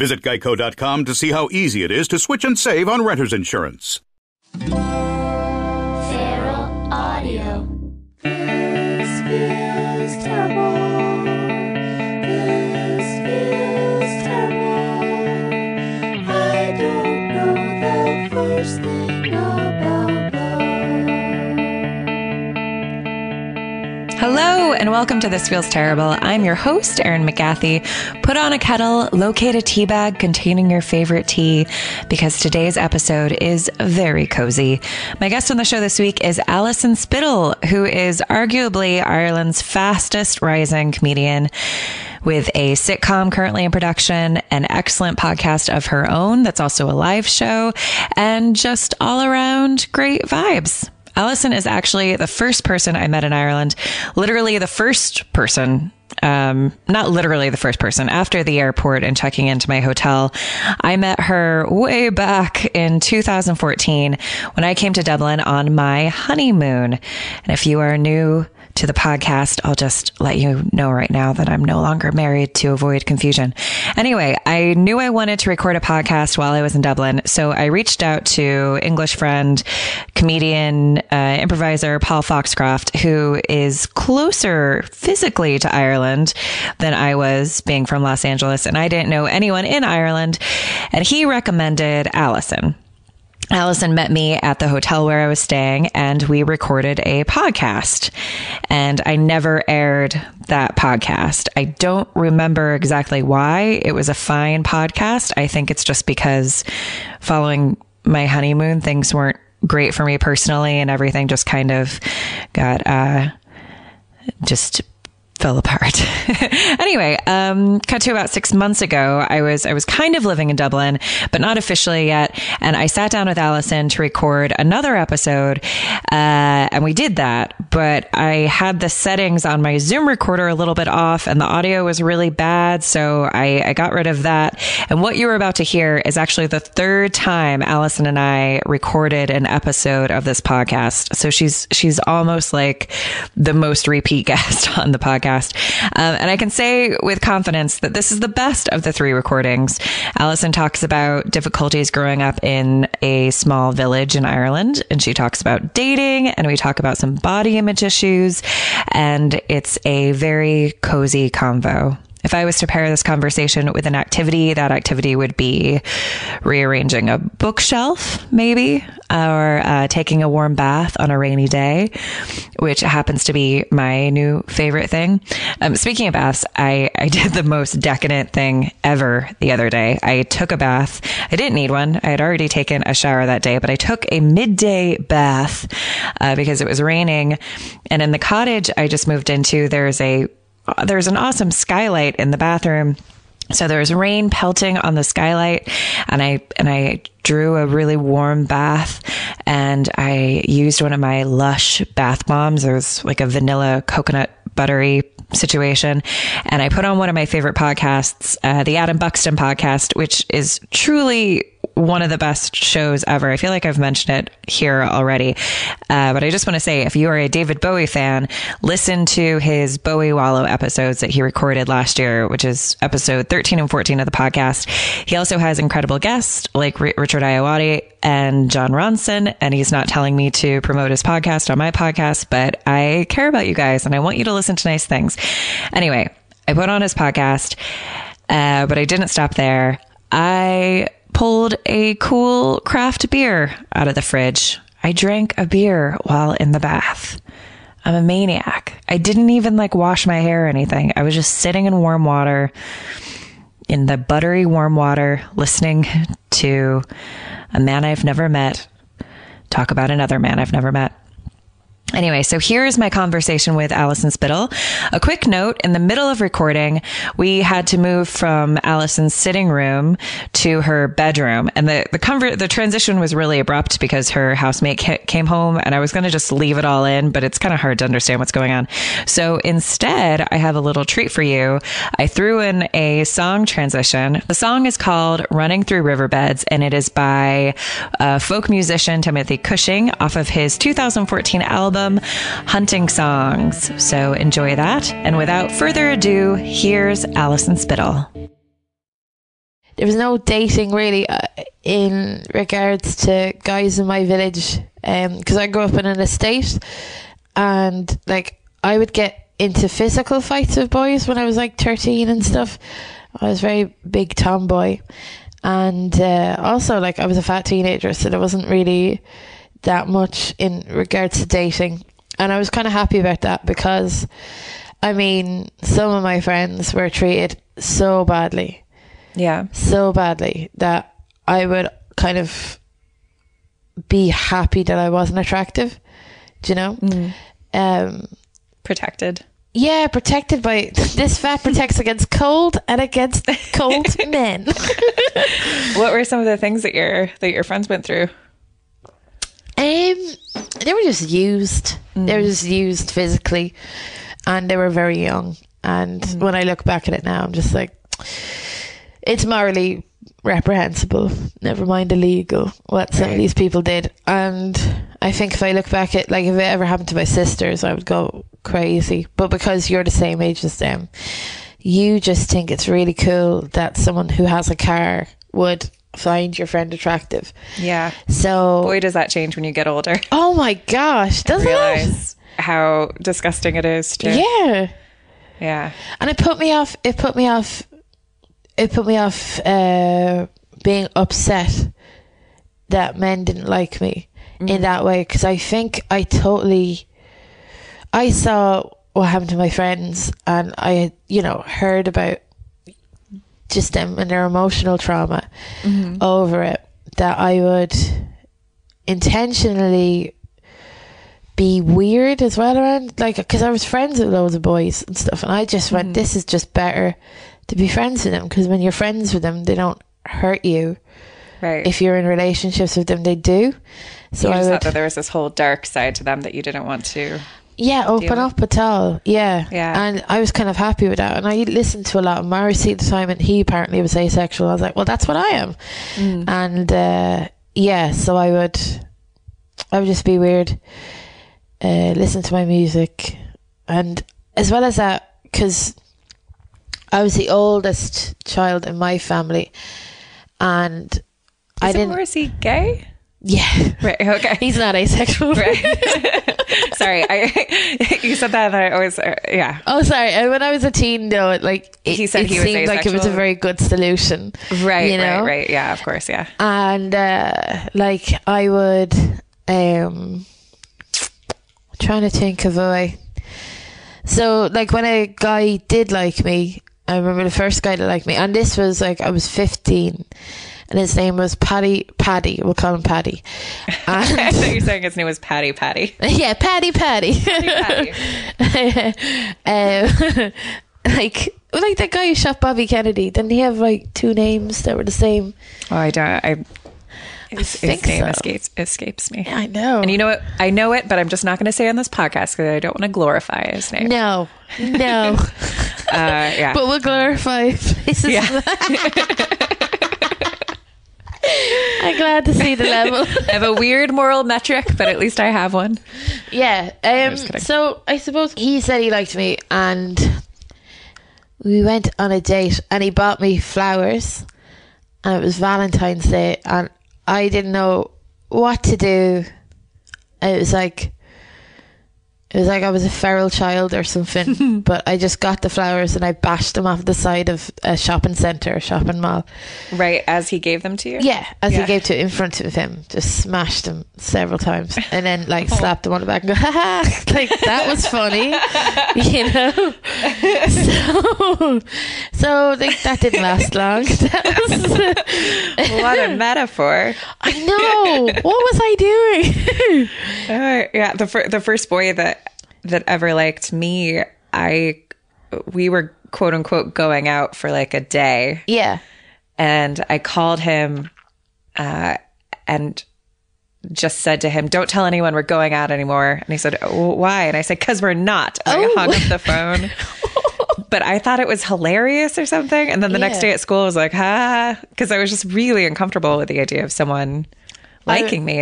Visit geico.com to see how easy it is to switch and save on renter's insurance. Feral Audio. This feels Hello and welcome to This Feels Terrible. I'm your host, Erin McGathy. Put on a kettle, locate a tea bag containing your favorite tea because today's episode is very cozy. My guest on the show this week is Alison Spittle, who is arguably Ireland's fastest rising comedian with a sitcom currently in production, an excellent podcast of her own that's also a live show, and just all around great vibes. Alison is actually the first person I met in Ireland, literally the first person. Um, not literally the first person after the airport and checking into my hotel. I met her way back in 2014 when I came to Dublin on my honeymoon. And if you are new to the podcast, I'll just let you know right now that I'm no longer married to avoid confusion. Anyway, I knew I wanted to record a podcast while I was in Dublin, so I reached out to English friend, comedian, uh, improviser Paul Foxcroft, who is closer physically to Ireland than I was, being from Los Angeles, and I didn't know anyone in Ireland, and he recommended Alison. Alison met me at the hotel where I was staying and we recorded a podcast. And I never aired that podcast. I don't remember exactly why. It was a fine podcast. I think it's just because following my honeymoon, things weren't great for me personally and everything just kind of got, uh, just fell apart. anyway, um, cut to about six months ago, I was I was kind of living in Dublin, but not officially yet. And I sat down with Alison to record another episode, uh, and we did that. But I had the settings on my Zoom recorder a little bit off, and the audio was really bad, so I, I got rid of that. And what you were about to hear is actually the third time Alison and I recorded an episode of this podcast. So she's she's almost like the most repeat guest on the podcast. Um, and I can say with confidence that this is the best of the three recordings. Alison talks about difficulties growing up in a small village in Ireland, and she talks about dating, and we talk about some body image issues, and it's a very cozy convo. If I was to pair this conversation with an activity, that activity would be rearranging a bookshelf, maybe, or uh, taking a warm bath on a rainy day, which happens to be my new favorite thing. Um, speaking of baths, I, I did the most decadent thing ever the other day. I took a bath. I didn't need one. I had already taken a shower that day, but I took a midday bath uh, because it was raining. And in the cottage I just moved into, there's a there's an awesome skylight in the bathroom. So there was rain pelting on the skylight and I, and I drew a really warm bath and I used one of my lush bath bombs. There was like a vanilla coconut buttery situation. And I put on one of my favorite podcasts, uh, the Adam Buxton podcast, which is truly one of the best shows ever. I feel like I've mentioned it here already. Uh, but I just want to say if you are a David Bowie fan, listen to his Bowie Wallow episodes that he recorded last year, which is episode 13 and 14 of the podcast. He also has incredible guests like R- Richard Ayoade and Jon Ronson. And he's not telling me to promote his podcast on my podcast, but I care about you guys and I want you to listen to nice things. Anyway, I put on his podcast, uh, but I didn't stop there. I pulled a cool craft beer out of the fridge. I drank a beer while in the bath. I'm a maniac. I didn't even like wash my hair or anything. I was just sitting in warm water, in the buttery warm water, listening to a man I've never met talk about another man I've never met. Anyway, so here's my conversation with Alison Spittle. A quick note in the middle of recording, we had to move from Alison's sitting room to her bedroom. And the, the, conver- the transition was really abrupt because her housemate ca- came home and I was going to just leave it all in, but it's kind of hard to understand what's going on. So instead, I have a little treat for you. I threw in a song transition. The song is called Running Through Riverbeds and it is by uh, folk musician Timothy Cushing off of his 2014 album Hunting Songs. So enjoy that. And without further ado, here's Alison Spittle. there was no dating really uh, in regards to guys in my village because I grew up in an estate and like I would get into physical fights with boys when I was like 13 and stuff. I was very big tomboy and uh, also like I was a fat teenager so there wasn't really that much in regards to dating and I was kind of happy about that because I mean some of my friends were treated so badly Yeah. so badly that I would kind of be happy that I wasn't attractive. Do you know? Um, Protected. yeah, protected by this fat protects against cold and against cold men. What were some of the things that your that your friends went through? They were just used. They were mm. just used physically, and they were very young. And mm. when I look back at it now, I'm just like, it's morally reprehensible. Never mind illegal. What some of these people did, and I think if I look back at like if it ever happened to my sisters, I would go crazy. But because you're the same age as them, you just think it's really cool that someone who has a car would find your friend attractive. Yeah. So Boy, does that change when you get older. Oh my gosh, doesn't it? Realize how disgusting it is to Yeah. Yeah. And it put me off it put me off it put me off uh being upset that men didn't like me in that way because I think I totally I saw what happened to my friends and I you know, heard about just them and their emotional trauma mm-hmm. over it that I would intentionally be weird as well around like because I was friends with loads of boys and stuff and I just went mm-hmm. this is just better to be friends with them because when you're friends with them they don't hurt you Right. if you're in relationships with them they do so you I just would thought that there was this whole dark side to them that you didn't want to. Yeah open up at all yeah. Yeah. and I was kind of happy with that. And I listened to a lot of Morrissey at the time and he apparently was asexual. I was like well that's what I am. And uh, yeah so I would I would just be weird uh, listen to my music. And as well as that because I was the oldest child in my family. And I Is it didn't Morrissey gay? Yeah Right. Okay. he's not asexual Right. Sorry, I you said that, and I always uh, yeah. Oh, sorry. Uh, When I was a teen, though, it, like it, He said it he seemed like it was a very good solution, Right. You know, Right. Right. Yeah. Of course. Yeah. and uh, like I would, um, trying to think of a way. So, like when a guy did like me, I remember the first guy that liked me, and this was like I was fifteen, and his name was Paddy. Paddy, we'll call him Paddy. I And thought you were saying his name was Patty. Patty. yeah, Paddy, Paddy. Patty. um, like like that guy who shot Bobby Kennedy. Didn't he have like two names that were the same? Oh, I don't. I. His, think his name so. escapes escapes me. I know. And you know what? I know it, but I'm just not going to say it on this podcast because I don't want to glorify his name. no, no. Uh, yeah. but we'll glorify places. yeah. I'm glad to see the level. I have a weird moral metric, but at least I have one. yeah. Um, so I suppose he said he liked me, and we went on a date, and he bought me flowers, and it was Valentine's Day, and I didn't know what to do. It was like It was like I was a feral child or something. but I just got the flowers and I bashed them off the side of a shopping centre, a shopping mall. Right as he gave them to you. Yeah, as Yeah. he gave to in front of him, just smashed them several times, and then like slapped him on the back and go, "Ha ha!" Like that was funny, you know. So, so like that didn't last long. That was, What a metaphor. I know. What was I doing? Uh, yeah, the fir- the first boy that that ever liked me, I we were quote unquote going out for like a day, yeah. and I called him, uh, and just said to him, "Don't tell anyone we're going out anymore." And he said, oh, "Why?" And I said, "Cause we're not." And Oh. I hung up the phone. But I thought it was hilarious or something. And then the next day at school, I was like, "Ha," because I was just really uncomfortable with the idea of someone liking me.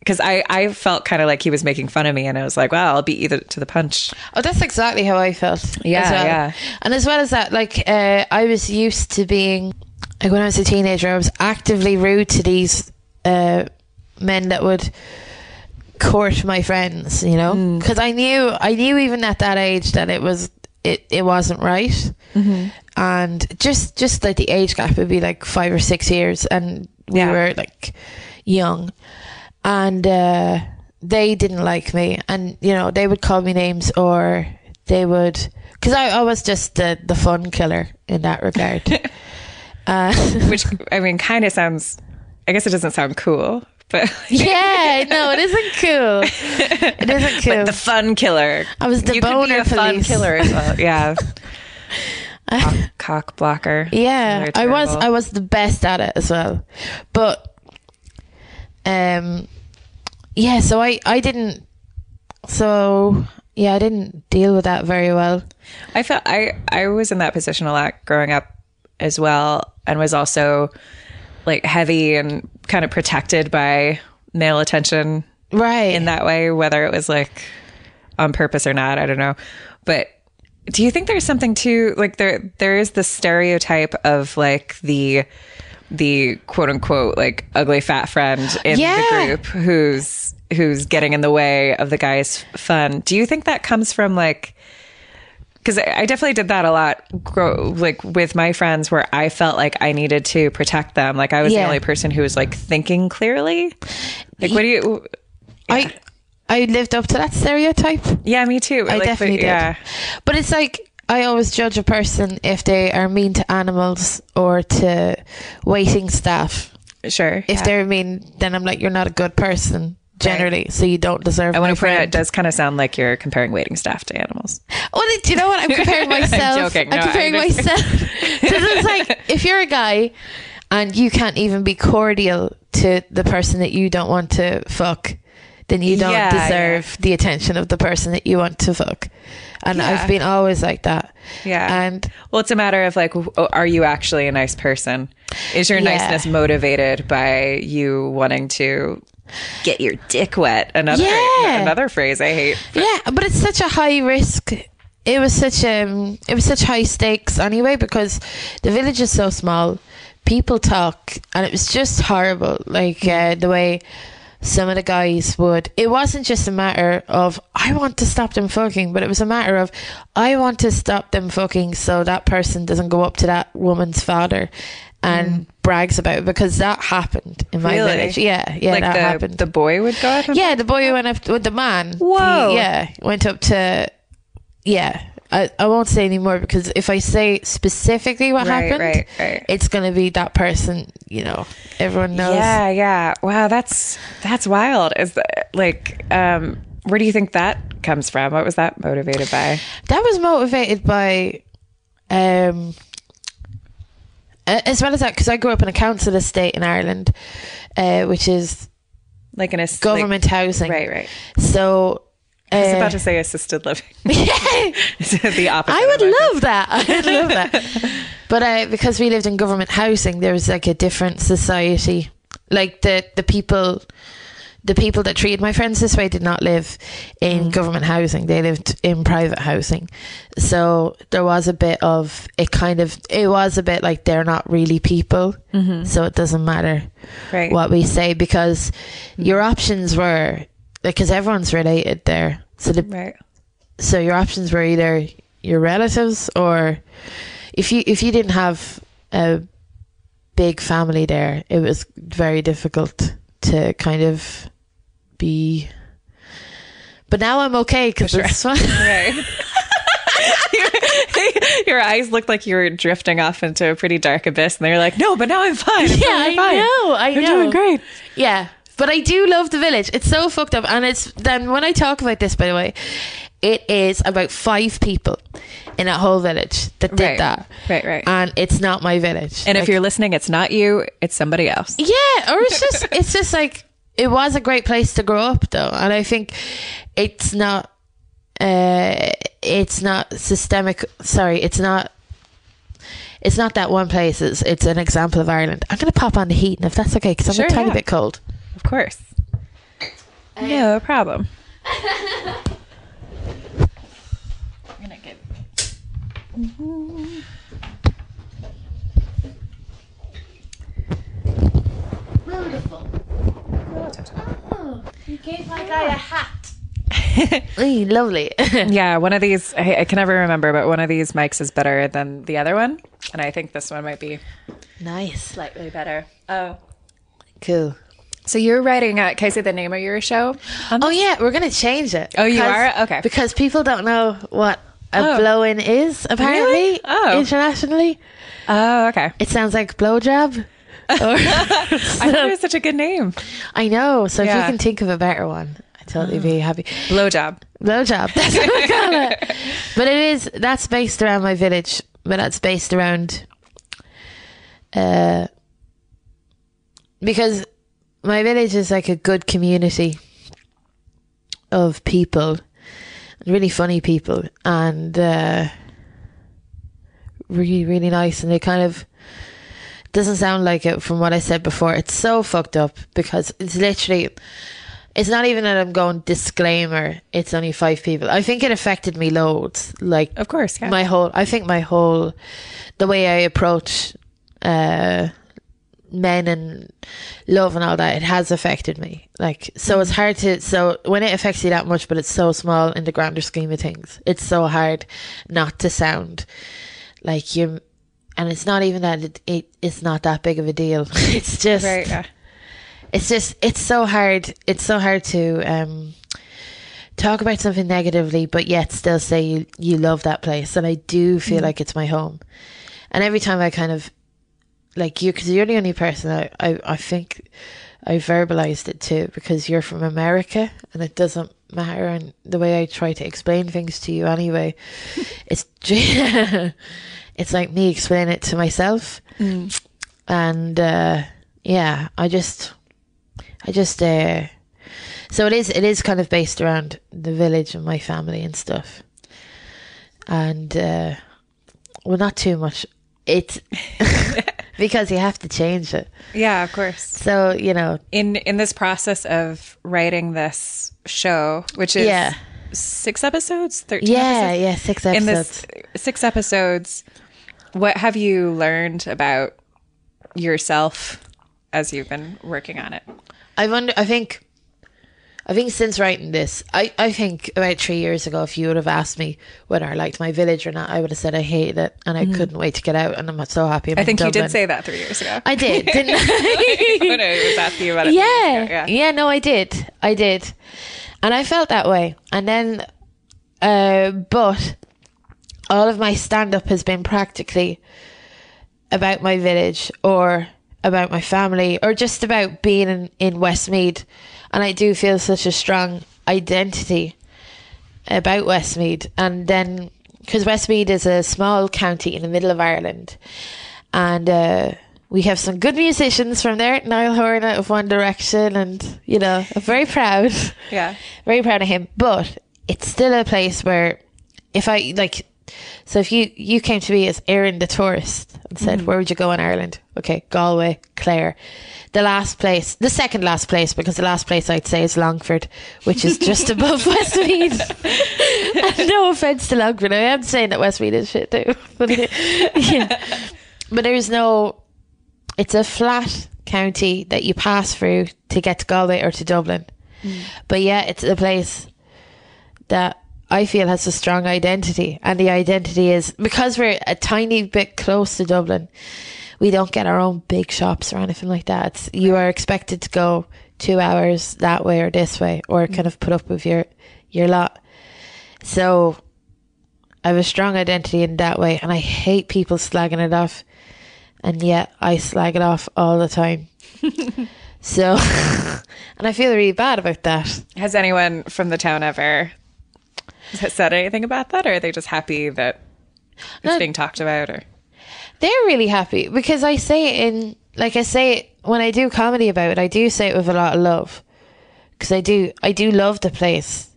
Because I, I felt kind of like he was making fun of me, and I was like, "Well, I'll beat you to the punch." Oh, that's exactly how I felt. Yeah, well. yeah. And as well as that, like uh, I was used to being like when I was a teenager, I was actively rude to these uh, men that would court my friends. You know, Mm. because I knew I knew even at that age that it was it it wasn't right. Mm-hmm. And just just like the age gap would be like five or six years, and we Yeah. were like young, and. uh they didn't like me and you know they would call me names or they would because I, I was just the, the fun killer in that regard uh, Which I mean, kind of sounds. I guess it doesn't sound cool, but yeah no it isn't cool it isn't cool but the fun killer. I was the you could be boner a fun killer as well. Yeah, cock, cock blocker. yeah I was. I was the best at it as well but um yeah so I I didn't so yeah I didn't deal with that very well I felt I I was in that position a lot growing up as well, and was also like heavy and kind of protected by male attention right in that way, whether it was like on purpose or not. I don't know, but. Do you think there's something to like there there is the stereotype of like the the quote unquote like ugly fat friend in Yeah. the group who's who's getting in the way of the guy's fun. Do you think that comes from like because I definitely did that a lot, grow, like with my friends, where I felt like I needed to protect them. Like I was Yeah. the only person who was like thinking clearly. Like, what do you? I I lived up to that stereotype. Yeah, me too. I Like, definitely but- did. Yeah, But it's like I always judge a person if they are mean to animals or to waiting staff. sure. If yeah. they're mean, then I'm like, you're not a good person generally, so you don't deserve. I want to point out, it does kind of sound like you're comparing waiting staff to animals. Well, do you know what? I'm comparing myself. joking. I'm No, comparing I'm myself. so it's like if you're a guy and you can't even be cordial to the person that you don't want to fuck, then you don't Yeah, deserve the attention of the person that you want to fuck. And Yeah. I've been always like that. Yeah. And Well, it's a matter of like, are you actually a nice person? Is your Yeah. niceness motivated by you wanting to get your dick wet? Another Yeah. another phrase I hate. Yeah, but it's such a high risk. It was such um it was such high stakes anyway because the village is so small. People talk and it was just horrible. Like uh, the way some of the guys would. It wasn't just a matter of I want to stop them fucking, but it was a matter of I want to stop them fucking so that person doesn't go up to that woman's father and mm. brags about it because that happened in my Really? village. Yeah, yeah, like that the happened. the boy would go at him. Yeah, the boy went up with the man. Whoa. He- yeah, went up to. Yeah, I, I won't say anymore because if I say specifically what Right, happened, right, right. it's gonna be that person. You know, everyone knows. Yeah, yeah. Wow, that's that's wild. Is that like um where do you think that comes from? What was that motivated by? That was motivated by, um, as well as that because I grew up in a council estate in Ireland, uh, which is Like an ass- government housing. Right, right. So. I was about to say assisted living. yeah, the opposite. I would love that. I would love that. But uh, because we lived in government housing, there was like a different society. Like the the people, the people that treated my friends this way did not live in government housing. They lived in private housing. So there was a bit of it. Kind of it was a bit like they're not really people. So it doesn't matter Right. what we say because your options were because everyone's related there. So the Right. so your options were either your relatives or if you if you didn't have a big family there, it was very difficult to kind of be. But now I'm okay because it's fine. Right. Your eyes looked like you were drifting off into a pretty dark abyss, and they were like, "No, but now I'm fine. I'm Yeah, totally I know. I You're know. doing great." Yeah, but I do love the village. It's so fucked up, and it's then when I talk about this, by the way, it is about five people in a whole village that did Right. that. Right, right. And it's not my village. And if you're listening, it's not you; it's somebody else. yeah, or it's just it's just like it was a great place to grow up, though, and I think it's not. Uh, it's not systemic. Sorry, it's not. It's not that one place. It's, it's an example of Ireland. I'm going to pop on the heat, and if that's okay, because I'm Sure, a tiny yeah. bit cold. Of course. No problem. Beautiful. Oh, you gave my oh. guy a hat. Ooh, lovely. Yeah, one of these, I, I can never remember, but one of these mics is better than the other one. And I think this one might be nice. slightly better. Oh. Cool. So you're writing, uh, can I say the name of your show? Oh yeah, we're gonna change it. Oh, you are? Okay. Because people don't know what a Oh. blow-in is. Apparently, Really? Oh. internationally, Oh, okay. it sounds like blowjob. I thought it was such a good name. I know. So if you can think of a better one, I'd totally be happy. Blowjob. Blowjob. That's what we call it. But it is. That's based around my village. But that's based around. Uh. Because my village is like a good community of people, really funny people, and uh, really, really nice. And they kind of doesn't sound like it from what I said before. It's so fucked up because it's literally. It's not even that I'm going disclaimer. It's only five people. I think it affected me loads. Like Of course, yeah. my whole. I think my whole, the way I approach, uh, men and love and all that, it has affected me. Like so, it's hard to. So when it affects you that much, but it's so small in the grander scheme of things, it's so hard not to sound like you're. And it's not even that it, it it's not that big of a deal. It's just Right, yeah. it's just it's so hard it's so hard to um talk about something negatively but yet still say you you love that place and i do feel like it's my home and every time i kind of like you because you're the only person I, I i think i verbalized it to because you're from america and it doesn't matter and the way i try to explain things to you anyway it's it's like me explaining it to myself and uh yeah i just I just uh so it is it is kind of based around the village and my family and stuff. And uh well not too much. It's because you have to change it. Yeah, of course. So, you know, In in this process of writing this show, which is Yeah. six episodes, thirteen. yeah, episodes? yeah, six episodes. In this six episodes, what have you learned about yourself as you've been working on it? I wonder I think I think since writing this, I, I think about three years ago, if you would have asked me whether I liked my village or not, I would have said I hated it and I couldn't wait to get out. And I'm so happy. I'm. I in think you did say that three years ago. I did, didn't I? when I was asking you about it. yeah, ago, yeah, no, I did, I did, and I felt that way. And then, uh, but all of my stand up has been practically about my village or about my family or just about being in, in Westmeath. And I do feel such a strong identity about Westmeath. And then, because Westmeath is a small county in the middle of Ireland, and uh, we have some good musicians from there. Niall Horan out of One Direction, and you know, I'm very proud. Yeah. very proud of him. But it's still a place where, if I like, so if you you came to me as Erin the tourist and said, mm-hmm. "Where would you go in Ireland?" Okay, Galway, Clare. The last place, the second last place, because the last place I'd say is Longford, which is just above Westmeath. No offense to Longford, I am saying that Westmeath is shit too. But, yeah. but there's no, it's a flat county that you pass through to get to Galway or to Dublin. Mm. But yeah, it's a place that I feel has a strong identity, and the identity is because we're a tiny bit close to Dublin. We don't get our own big shops or anything like that. It's, you are expected to go two hours that way or this way, or mm. kind of put up with your your lot. So I have a strong identity in that way, and I hate people slagging it off, and yet I slag it off all the time. so, and I feel really bad about that. Has anyone from the town ever said anything about that, or are they just happy that it's No. being talked about? Or They're really happy because I say it in, like I say it when I do comedy about it, I do say it with a lot of love because I do, I do love the place,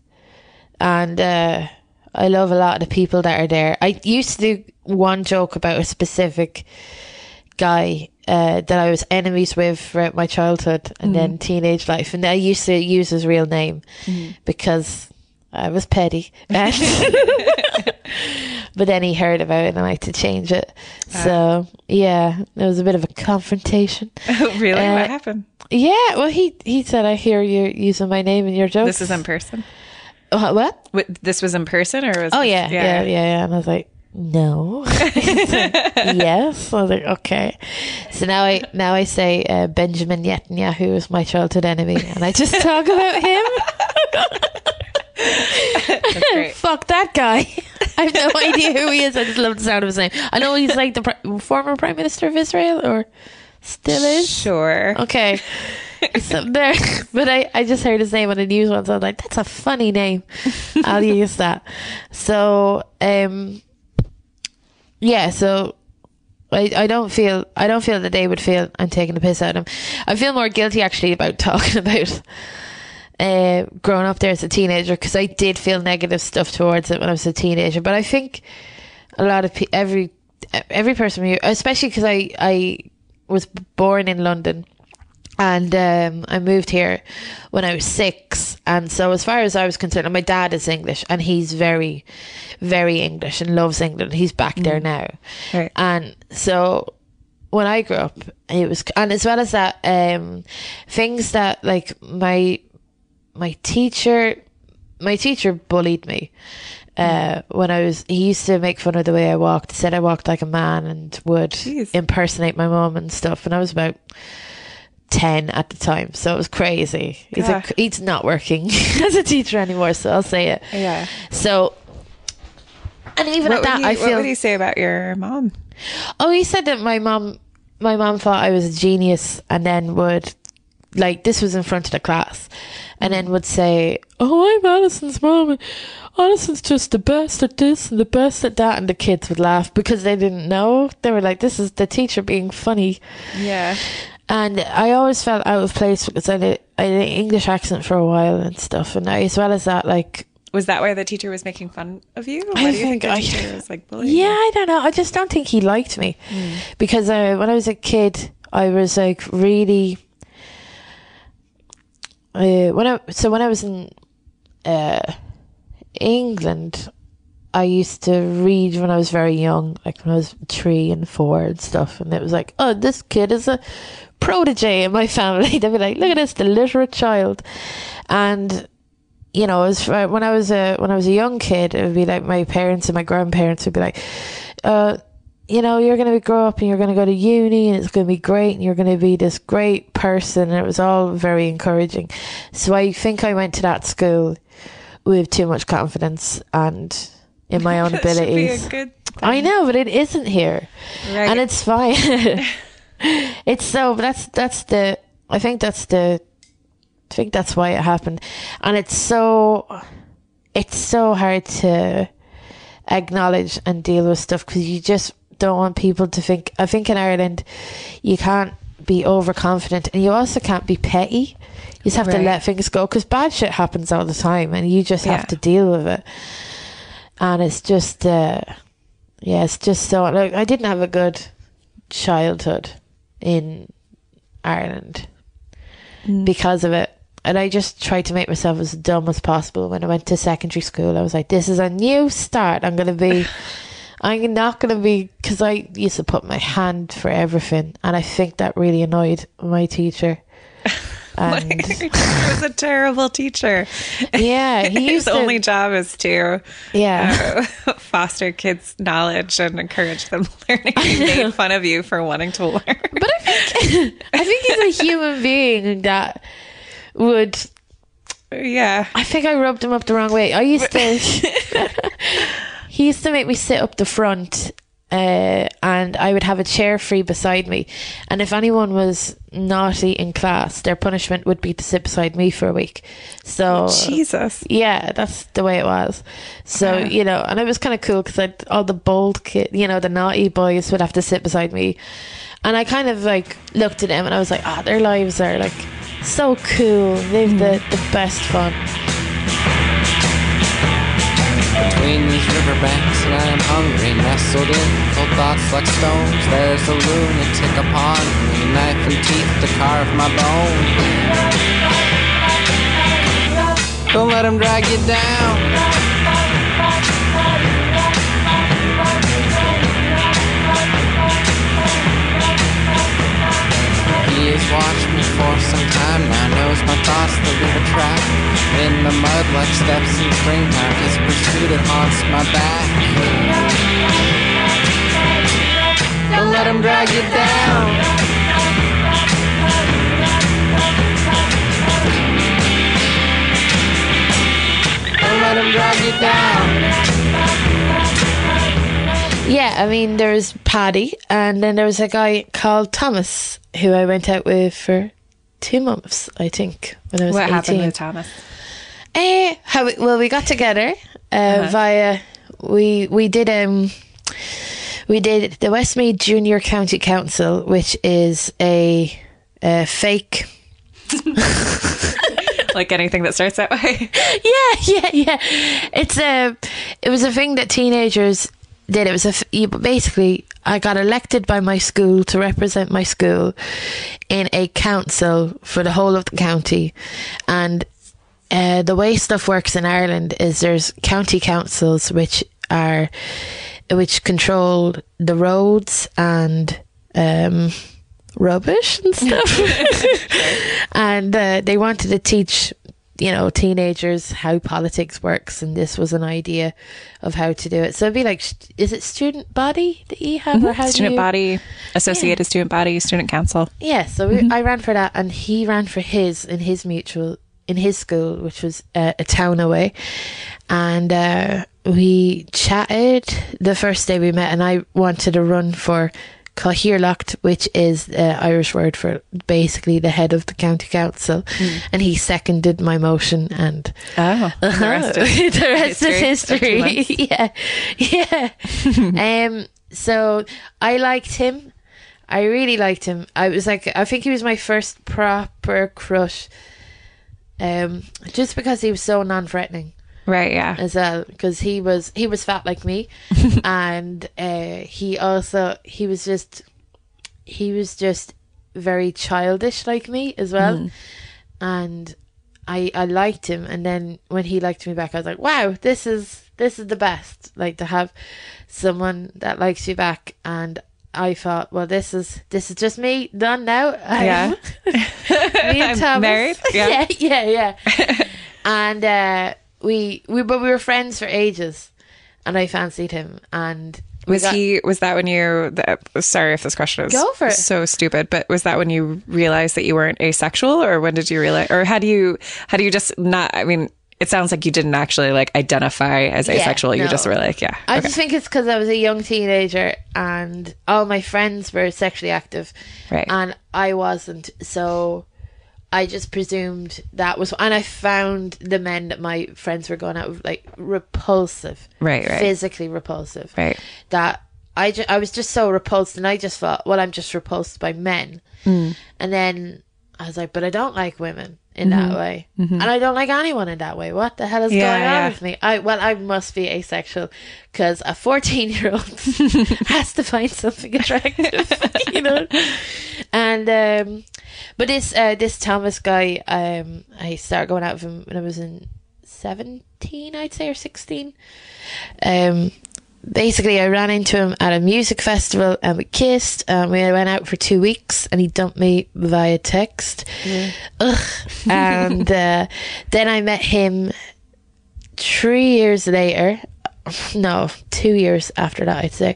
and uh, I love a lot of the people that are there. I used to do one joke about a specific guy uh, that I was enemies with throughout my childhood and then teenage life, and I used to use his real name because I was petty. But then he heard about it and I had to change it. So yeah, it was a bit of a confrontation. really, Uh, what happened? Yeah, well he he said I hear you using my name in your jokes. This is in person. Uh, what? Wait, This was in person, or was? Oh this- yeah, yeah, yeah, yeah. And I was like, no. yes. I was like, okay. So now I now I say uh, Benjamin Netanyahu is my childhood enemy, and I just talk about him. That's great. Fuck that guy. I have no idea who he is. I just love the sound of his name. I know he's like the pri- former prime minister of Israel, or still is. Sure. Okay. There, but I, I just heard his name on the news once. I was like, that's a funny name. I'll use that. So, um, yeah. So I, I don't feel I don't feel that they would feel I'm taking the piss out of him. I feel more guilty actually about talking about uh, growing up there as a teenager because I did feel negative stuff towards it when I was a teenager. But I think a lot of pe- every every person, here, especially because I I was born in London and um, I moved here when I was six. And so, as far as I was concerned, my dad is English, and he's very, very English and loves England. He's back there now, Right. and so when I grew up, it was, and as well as that, um, things that like my my teacher, my teacher bullied me. Uh, when I was, he used to make fun of the way I walked. Said I walked like a man and would Jeez. impersonate my mom and stuff. And I was about 10 at the time. So it was crazy. He's, Ah. like, he's not working as a teacher anymore. So I'll say it. Yeah. So, and even What at that, he, I what feel. would he say about your mom? oh, he said that my mom, my mom thought I was a genius and then would, like, this was in front of the class, and then would say, Oh, I'm Alison's mom and Alison's just the best at this and the best at that. And the kids would laugh because they didn't know. They were like, This is the teacher being funny. Yeah. And I always felt out of place because I did, I did an English accent for a while and stuff. And I, as well as that, like, Was that why the teacher was making fun of you? Why I do you think, think the I- teacher was like bullying? yeah, you? I don't know. I just don't think he liked me Hmm. because uh, when I was a kid, I was like really. Uh, when I so when I was in uh, England, I used to read when I was very young, like when I was three and four and stuff, and it was like, oh, this kid is a protege in my family. They'd be like, look at this, the literate child, and you know, as when I was a when I was a young kid, it would be like my parents and my grandparents would be like, uh, you know, you're going to grow up and you're going to go to uni and it's going to be great and you're going to be this great person. And it was all very encouraging. So I think I went to that school with too much confidence and in my own That should be abilities. I know, but it isn't here, Right. and it's fine. it's so that's that's the I think that's the I think that's why it happened, and it's so it's so hard to acknowledge and deal with stuff because you just don't want people to think. I think in Ireland, you can't be overconfident, and you also can't be petty. You just have to let things go because bad shit happens all the time, and you just Yeah. have to deal with it. And it's just, uh, yeah, it's just so. Like, I didn't have a good childhood in Ireland because of it. And I just tried to make myself as dumb as possible when I went to secondary school. I was like, this is a new start. I'm going to be, I'm not going to be, because I used to put my hand for everything. And I think that really annoyed my teacher. And he was a terrible teacher. yeah, His to, only job is to yeah. uh, foster kids' knowledge and encourage them learning. He made fun of you for wanting to learn. But I think I think he's a human being that would. yeah. I think I rubbed him up the wrong way. I used to. He used to make me sit up the front, uh, and I would have a chair free beside me. And if anyone was naughty in class, their punishment would be to sit beside me for a week. So Jesus. yeah, that's the way it was. So you know, and it was kind of cool because all the bold kid, you know, the naughty boys would have to sit beside me, and I kind of like looked at them and I was like, ah, their lives are like so cool. They've the the best fun. Between these riverbanks and I am hungry Nestled in, cold thoughts like stones. There's a lunatic upon me Knife and teeth to carve my bone. Don't let him drag you down He has watched me for some time. Now Knows my thoughts, they leave a track. In the mud like steps in springtime His pursuit, it haunts my back. Don't let him drag you down. Don't let him drag you down Yeah, I mean, there was Paddy, and then there was a guy called Thomas who I went out with for two months, I think, when I was What 18. happened with Thomas? Eh, how we, well, we got together uh, Uh-huh. via we we did um we did the Westmeath Junior County Council, which is a, a fake. Like anything that starts that way? Yeah, yeah, yeah. It's a it was a thing that teenagers did. It was a basically I got elected by my school to represent my school in a council for the whole of the county, and uh, the way stuff works in Ireland is there's county councils which are which control the roads and um, rubbish and stuff, and uh, they wanted to teach you know teenagers how politics works, and this was an idea of how to do it. So it'd be like, is it student body that you have, or how do student you? body, associated student body, student council. Yeah, so we, I ran for that, and he ran for his in his mutual in his school, which was uh, a town away, and uh, we chatted the first day we met, and I wanted to run for Cathaoirleach, which is the Irish word for basically the head of the county council, and he seconded my motion, and Oh, the rest is the rest history of history. yeah, yeah. um. So I liked him. I really liked him. I was like, I think he was my first proper crush. Um, just because he was so non-threatening right. Yeah. as well, because he was he was fat like me, and uh, he also he was just he was just very childish like me as well, and I I liked him, and then when he liked me back, I was like, wow, this is this is the best, like to have someone that likes you back, and I thought, well, this is this is just me done now. Yeah. me and Thomas. married? Yeah, Yeah. yeah, yeah. and uh, we we but we were friends for ages, and I fancied him, and Was got- he? Was that when you? The, sorry if this question is Go for it. so stupid, but was that when you realized that you weren't asexual, or when did you realize, or had you had you just not? I mean, it sounds like you didn't actually like identify as Yeah, asexual. You just were like, yeah, I okay. just think it's because I was a young teenager and all my friends were sexually active, Right. and I wasn't. So I just presumed that was, and I found the men that my friends were going out with like repulsive, Right, right. physically repulsive, Right. That I ju- I was just so repulsed, and I just thought, well, I'm just repulsed by men, Mm. and then I was like, but I don't like women in that way, and I don't like anyone in that way. What the hell is Mm-hmm. Yeah, going on yeah. with me? I well, I must be asexual because a fourteen-year-old has to find something attractive, you know. And um, but this uh, this Thomas guy, um, I started going out with him when I was in seventeen, I'd say, or sixteen. Um, basically, I ran into him at a music festival and we kissed. And we went out for two weeks and he dumped me via text. Ugh. And uh, then I met him three years later. No, two years after that, I'd say.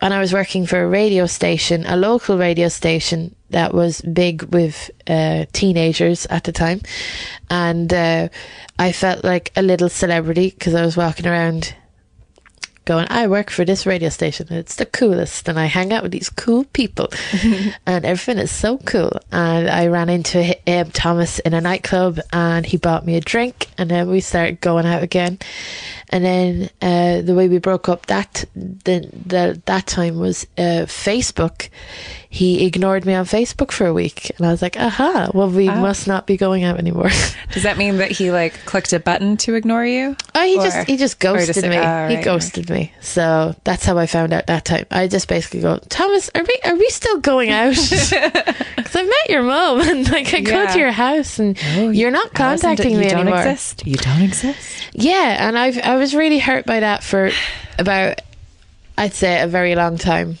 And I was working for a radio station, a local radio station that was big with uh, teenagers at the time. And uh, I felt like a little celebrity because I was walking around going, I work for this radio station. and It's the coolest. And I hang out with these cool people. and everything is so cool. And I ran into um, Thomas in a nightclub and he bought me a drink. And then we started going out again. And then uh, the way we broke up that the, the that time was uh, Facebook. He ignored me on Facebook for a week, and I was like, "Aha! Well, we ah. must not be going out anymore." Does that mean that he like clicked a button to ignore you? Oh, he Or- just he just ghosted just- me. oh, he right, right. ghosted me. So that's how I found out that time. I just basically go, Thomas, are we are we still going out? Because I met your mom and like I go to your house and oh, you're not contacting you me don't anymore. exist. You don't exist. Yeah, and I've I was really hurt by that for about I'd say a very long time.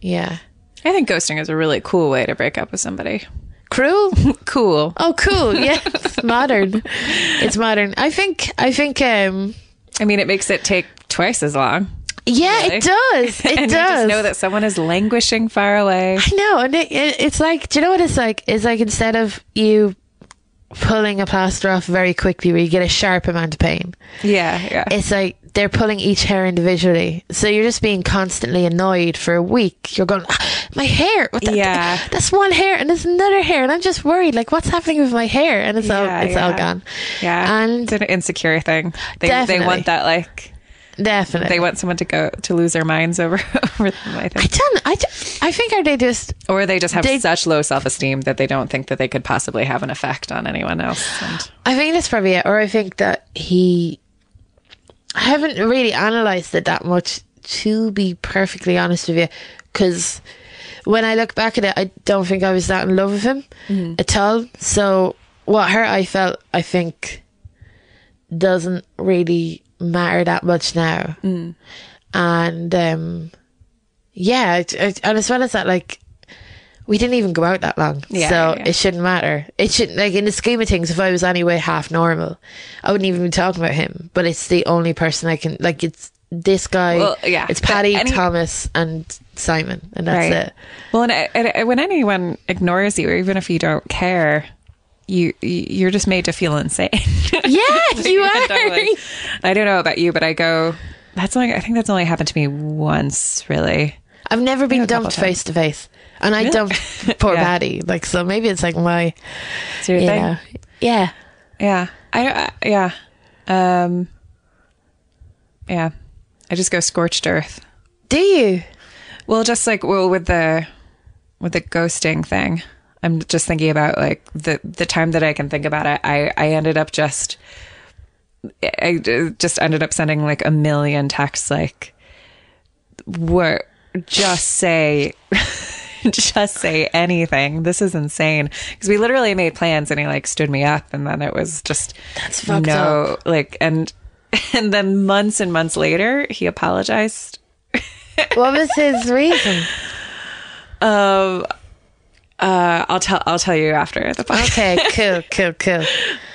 Yeah, I think ghosting is a really cool way to break up with somebody. cruel. Cool. Oh, cool. Yeah, modern. It's modern. I think. I think. Um. I mean, it makes it take twice as long. Yeah, Really? it does. It and does. you just know that someone is languishing far away. I know, and it, it, it's like, do you know what it's like? It's like instead of you pulling a plaster off very quickly, where you get a sharp amount of pain, Yeah, yeah. it's like they're pulling each hair individually. So you're just being constantly annoyed for a week. You're going, "Ah, my hair. What the- Yeah. that's one hair, and there's another hair, and I'm just worried. Like, what's happening with my hair? And it's all, Yeah, it's all gone. yeah. and it's an insecure thing. They, they want that, like, definitely, they want someone to go to lose their minds over, over them, I I think. don't. I, don't- I think are they just Or they just have They- such low self esteem that they don't think that they could possibly have an effect on anyone else. And I think that's probably it. Or I think that he. I haven't really analysed it that much, to be perfectly honest with you. Because when I look back at it, I don't think I was that in love with him at all. So what hurt I felt, I think, doesn't really matter that much now. And um, yeah, it, it, and as well as that, like we didn't even go out that long, Yeah, so yeah, yeah. it shouldn't matter. It shouldn't like in the scheme of things. If I was anyway half normal, I wouldn't even be talking about him. But it's the only person I can like. It's this guy. Well, yeah, it's Paddy, any- Thomas, and Simon, and that's it. Well, and, and when anyone ignores you, or even if you don't care, you you're just made to feel insane. Yeah, you are. I don't know about you, but I go. That's only. I think that's only happened to me once, really. I've never been dumped face to face, and I Really? dumped poor Yeah. Paddy. Like so, maybe it's like my It's your you thing. yeah. Yeah. I, I yeah. Um yeah. I just go scorched earth. Do you? Well, just like well with the with the ghosting thing. I'm just thinking about like the the time that I can think about it. I I ended up just I just ended up sending like a million texts like what just say just say anything. This is insane because we literally made plans and he like stood me up and then it was just That's fucked no like and and then months and months later he apologized What was his reason? Um, uh, I'll tell. I'll tell you after the podcast. Okay, cool, cool, cool.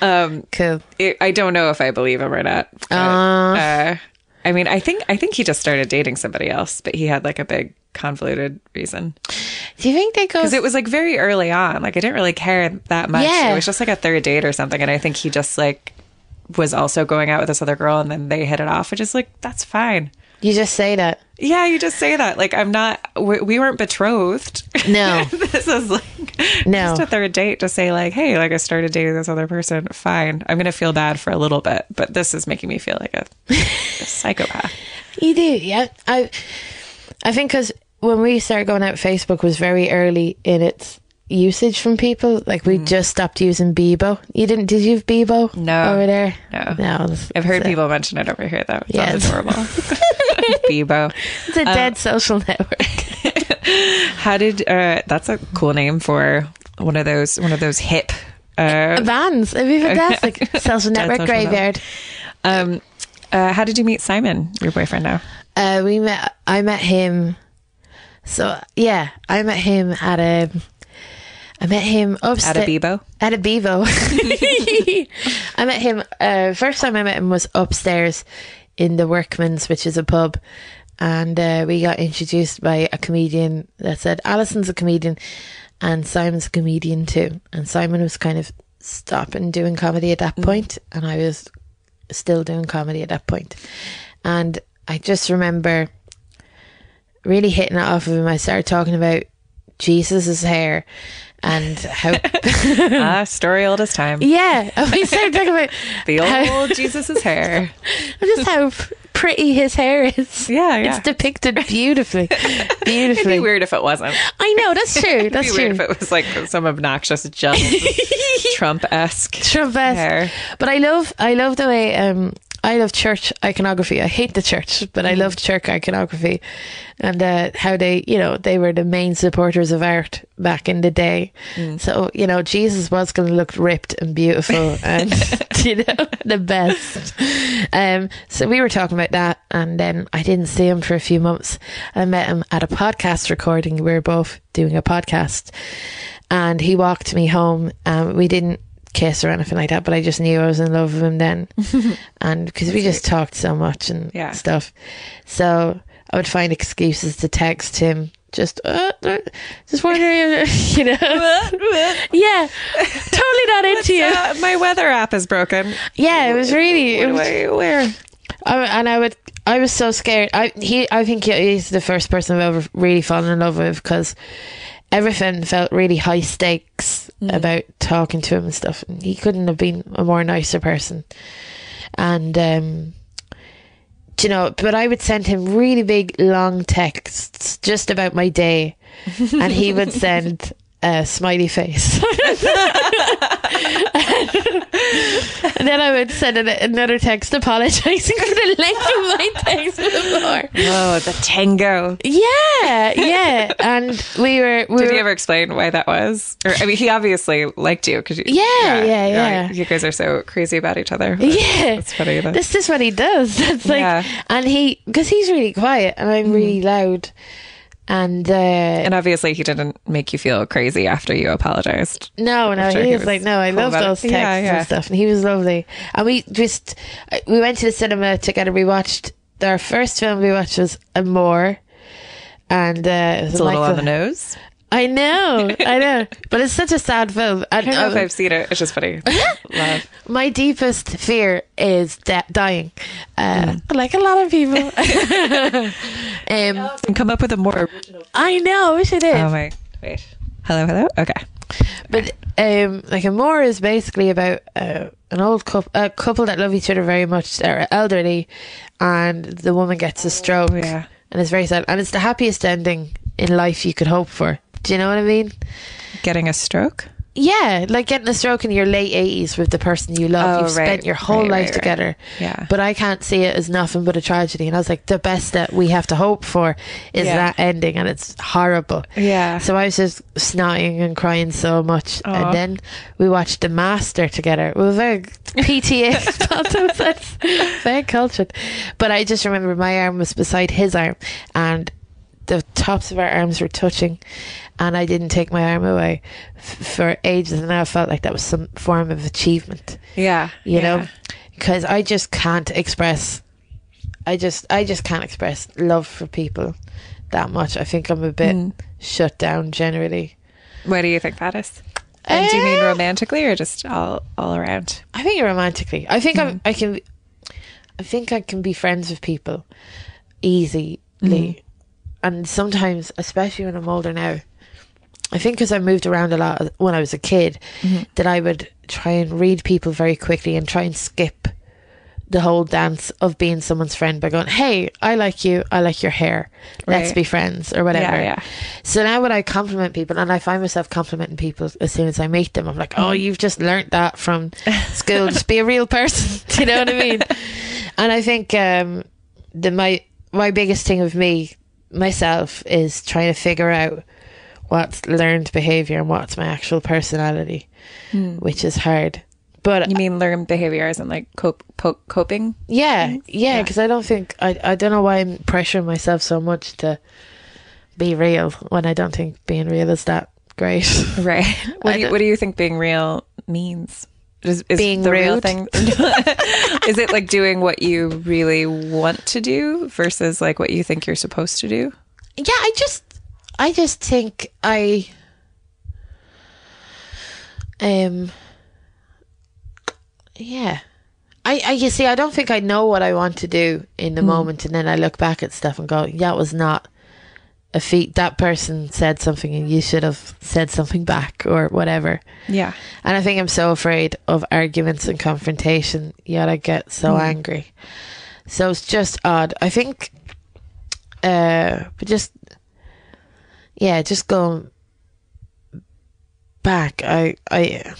Um, cool. It- I don't know if I believe him or not. but, uh, I mean, I think I think he just started dating somebody else, but he had like a big convoluted reason Do you think they go? because it was like very early on. Like I didn't really care that much. Yeah. It was just like a third date or something, and I think he just like was also going out with this other girl, and then they hit it off, which is like that's fine. you just say that. Yeah, you just say that. Like I'm not. We, we weren't betrothed. No. this is like No. just a third date to say like, hey, like I started dating this other person. Fine, I'm gonna feel bad for a little bit, but this is making me feel like a, a psychopath. You do, yeah. I, I think because when we started going out, Facebook was very early in its usage from people. Like we just stopped using Bebo. You didn't? Did you have Bebo? Mm. No. over there. No. no. I've heard people mention it over here though. It Yes. sounds adorable. Bebo. It's a dead social network. How did? Uh, that's a cool name for one of those one of those hip. Uh, Vans. It'd be fantastic. social network social graveyard. um, Uh, how did you meet Simon, your boyfriend now? Uh, we met. I met him. So yeah, I met him at a. I met him upstairs At a Bebo? At a Bebo. I met him. Uh, first time I met him was upstairs in the Workman's, which is a pub, and uh, we got introduced by a comedian that said Alison's a comedian, and Simon's a comedian too. And Simon was kind of stopping doing comedy at that point, and I was still doing comedy at that point. And I just remember really hitting it off of him. I started talking about Jesus's hair and how ah, story old as time. yeah, we started talking about The how- old Jesus's hair. just how pretty his hair is. Yeah, yeah. It's depicted beautifully, beautifully. It'd be weird if it wasn't. I know that's true. It'd That's true. if it was like some obnoxious jump Trump esque. Trump hair. But I love, I love the way. Um, I love church iconography. I hate the church, but I love church iconography, and uh, how they, you know, they were the main supporters of art back in the day. Mm. So you know, Jesus was going to look ripped and beautiful, and you know, the best. Um, so we were talking about that, and then I didn't see him for a few months. I met him at a podcast recording. We were both doing a podcast, and he walked me home. Um, we didn't kiss or anything like that, but I just knew I was in love with him then, and because we just talked so much and Yeah. stuff, so I would find excuses to text him. Just, uh, uh, just wondering, you know, yeah, totally not into you. Uh, my weather app is broken. Yeah, it was really. It was, do I wear? I, and I would, I was so scared. I he, I think he's the first person I've ever really fallen in love with because everything felt really high stakes about talking to him and stuff. And he couldn't have been a more nicer person. And um, you know, but I would send him really big, long texts just about my day, and he would send a smiley face. and then I would send an, another text apologizing for the length of my text before. Oh, the tango. Yeah, yeah. And we were. We Did were, he ever explain why that was? Or, I mean, he obviously liked you because Yeah, yeah, yeah. You guys are so crazy about each other. Yeah, That's funny. That, This is what he does. That's like, Yeah. And he because he's really quiet and I'm really mm. loud, and uh, and obviously, he didn't make you feel crazy after you apologized. no, no, he he was was like, no, I cool love those texts Yeah, yeah. and stuff, and he was lovely. And we just uh, we went to the cinema together. We watched our first film we watched was Amour, and uh, it was It's a little on the nose. I know, I know, but it's such a sad film. And, I don't know if um, I've seen it. It's just funny. Love. my deepest fear is de- dying, uh, Mm. like a lot of people. um, And come up with a more. I know, I wish I did. Oh my. Wait. Hello. Hello. Okay. But um, like Amour is basically about uh, an old couple, a couple that love each other very much. They're elderly, and the woman gets a stroke. Yeah. and it's very sad. And it's the happiest ending in life you could hope for. Do you know what I mean? Getting a stroke. Yeah, like getting a stroke in your late eighties with the person you love. Oh, You've right, spent your whole right, life right, together. Yeah. But I can't see it as nothing but a tragedy. And I was like, the best that we have to hope for is Yeah. that ending, and it's horrible. Yeah. So I was just snotting and crying so much. Aw. And then we watched The Master together. We were very PTA very cultured. But I just remember my arm was beside his arm and the tops of our arms were touching and I didn't take my arm away f- for ages and I felt like that was some form of achievement Yeah. you yeah. know because i just can't express i just i just can't express love for people that much i think i'm a bit Mm. shut down generally What do you think that is? And do you mean Eh. romantically or just all all around? i think romantically i think Mm. I'm, i can i think i can be friends with people easily Mm. And sometimes especially when i'm older now I think because I moved around a lot when I was a kid, Mm-hmm. that I would try and read people very quickly and try and skip the whole dance of being someone's friend by going, "Hey, I like you. I like your hair. Let's be friends," or whatever. Yeah, yeah. So now when I compliment people, and I find myself complimenting people as soon as I meet them, I'm like, "Oh, you've just learnt that from school. just be a real person." Do you know what I mean? and I think um, the my my biggest thing of me myself is trying to figure out what's learned behavior and what's my actual personality, hmm. which is hard. but You mean learn behavior in like cope, po- coping? yeah, yeah, because I don't think I I don't know why I'm pressuring myself so much to be real when I don't think being real is that great. Right. What do you, what do you think being real means? Is, is Being the real thing? is it like doing what you really want to do versus like what you think you're supposed to do? yeah, I just I just think I um yeah. I, I you see I don't think I know what I want to do in the moment and then I look back at stuff and go, that was not a feat that person said something and you should have said something back or whatever. Yeah. And I think I'm so afraid of arguments and confrontation, yet I get so angry. So it's just odd. I think, uh, but just, yeah, just going back, I, I,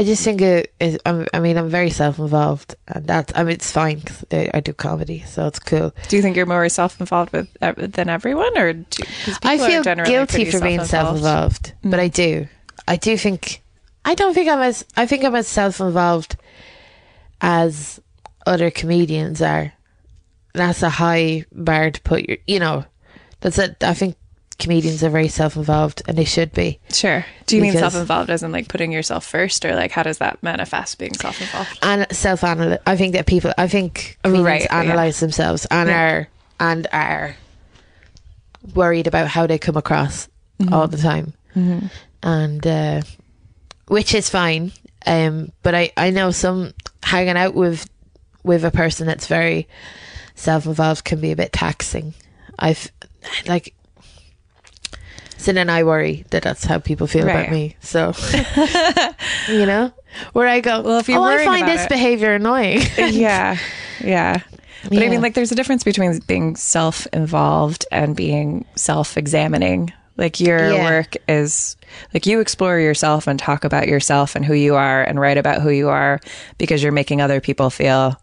I just think it is. I'm, I mean, I'm very self-involved, and that's. I mean, it's fine because I, I do comedy, so it's cool. Do you think you're more self-involved with uh, than everyone, or do, 'cause I feel guilty for being self-involved, but I do. I do think. I don't think I'm as. I think I'm as self-involved as other comedians are. That's a high bar to put your. You know, that's a. I think comedians are very self-involved, and they should be. Sure. Do you mean self-involved as in like putting yourself first, or like how does that manifest being self-involved? and self analyze. I think that people, I think comedians Right, yeah. analyze themselves and are and are worried about how they come across Mm-hmm. all the time, and uh, which is fine. Um, but I I know some hanging out with with a person that's very self involved can be a bit taxing. I've like. So then I worry that that's how people feel Right. about me. So, you know, where I go, Well, if you're oh, I find this it- behavior annoying. yeah. Yeah. But I mean, like, there's a difference between being self involved and being self examining. Like, your Yeah. work is like you explore yourself and talk about yourself and who you are and write about who you are because you're making other people feel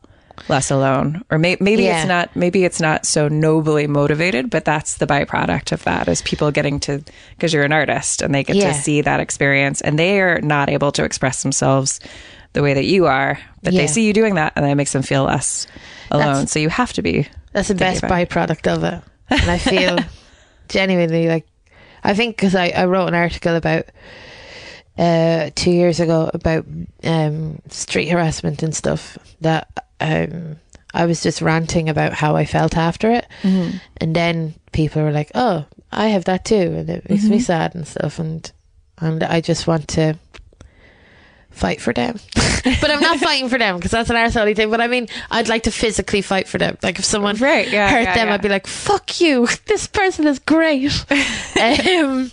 less alone. Or may- maybe Yeah. it's not, maybe it's not so nobly motivated, but that's the byproduct of that is people getting to, because you're an artist and they get Yeah. to see that experience and they are not able to express themselves the way that you are, but Yeah. they see you doing that and that makes them feel less alone. That's- so you have to be. That's the best byproduct of it. And I feel genuinely like, I think because I, I wrote an article about uh, two years ago about um, street harassment and stuff that um, I was just ranting about how I felt after it. And then people were like, oh, I have that too. And it makes me sad and stuff. And, and I just want to fight for them. but I'm not fighting for them because that's an arsehole thing. But I mean, I'd like to physically fight for them. Like if someone Right, yeah, hurt yeah, them, yeah. I'd be like, "Fuck you! This person is great." um,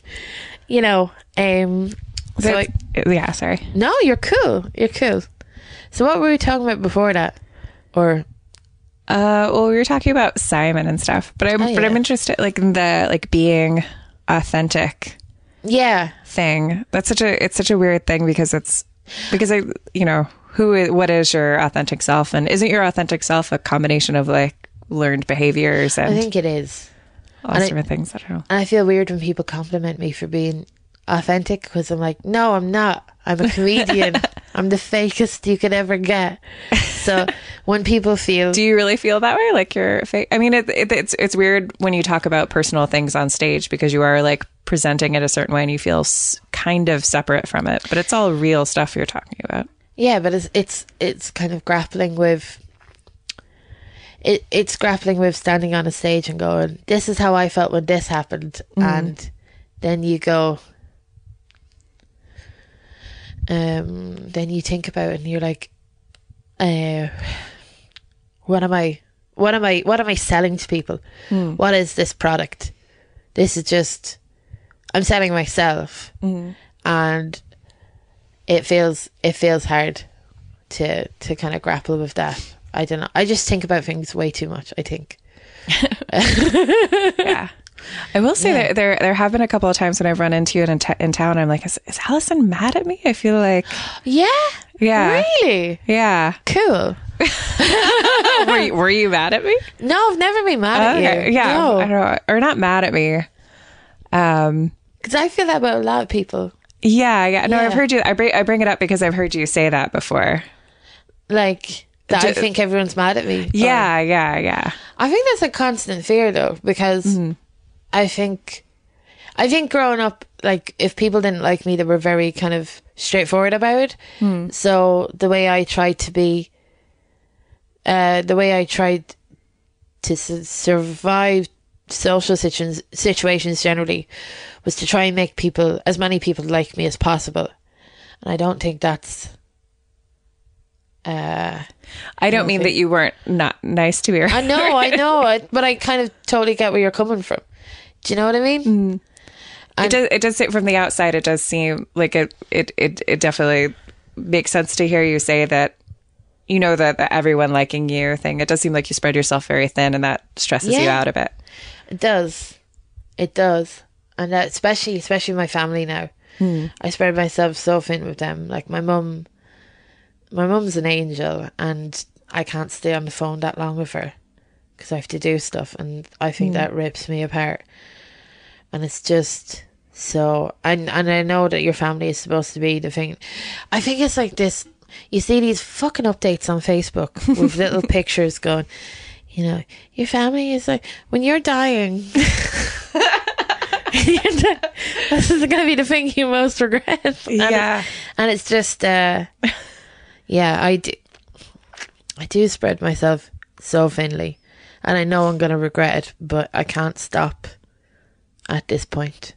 you know. Um, so I, yeah, sorry. no, you're cool. You're cool. So what were we talking about before that? Or Uh, well, we were talking about Simon and stuff, but I'm Oh, but I'm interested like in the like being authentic yeah, thing. That's such a it's such a weird thing because it's because I you know who is, what is your authentic self and isn't your authentic self a combination of like learned behaviors and I think it is. all and I- different things? I don't know. And I feel weird when people compliment me for being authentic because I'm like, no, I'm not. I'm a comedian. I'm the fakest you could ever get. So when people feel, Do you really feel that way? Like you're fake? I mean, it, it, it's it's weird when you talk about personal things on stage because you are like presenting it a certain way and you feel s- kind of separate from it, but it's all real stuff you're talking about. yeah, but it's it's it's kind of grappling with. It it's grappling with standing on a stage and going, "This is how I felt when this happened," mm-hmm. and then you go. Um. Then you think about it, and you're like, uh, "What am I? What am I? What am I selling to people? What is this product? This is just, I'm selling myself, and it feels it feels hard to to kind of grapple with that. I don't know. I just think about things way too much. I think. Yeah. I will say that there there have been a couple of times when I've run into you in, t- in town. I'm like, is, is Alison mad at me? I feel like, Yeah. yeah, Really yeah. cool. were, you, were you mad at me? No, I've never been mad at you. yeah, I No, don't know, or not mad at me. Um, because I feel that about a lot of people. Yeah, yeah. No, Yeah. I've heard you. I bring I bring it up because I've heard you say that before. Like that I think everyone's mad at me. Yeah, yeah, yeah. I think that's a constant fear though, because Mm-hmm. I think I think growing up, like if people didn't like me, they were very kind of straightforward about it. Hmm. So the way I tried to be, uh, the way I tried to s- survive social situations, situations generally, was to try and make people, as many people like me as possible. And I don't think that's. Uh, I don't mean that you weren't not nice to your. I know, I know, I, but I kind of totally get where you're coming from. Do you know what I mean? Mm. It does. It does. From the outside, it does seem like it. It. It. It definitely makes sense to hear you say that. You know that the everyone liking you thing. It does seem like you spread yourself very thin, and that stresses you out a bit. It does, it does, and that especially, especially my family now. Hmm. I spread myself so thin with them. Like my mum, my mum's an angel, and I can't stay on the phone that long with her because I have to do stuff, and I think hmm. that rips me apart. And it's just so, and and I know that your family is supposed to be the thing. I think it's like this. You see these fucking updates on Facebook with little pictures going. You know, your family is like when you're dying. this is going to be the thing you most regret. And Yeah. it's, and it's just, uh, yeah, I do, I do spread myself so thinly, and I know I'm going to regret it, but I can't stop at this point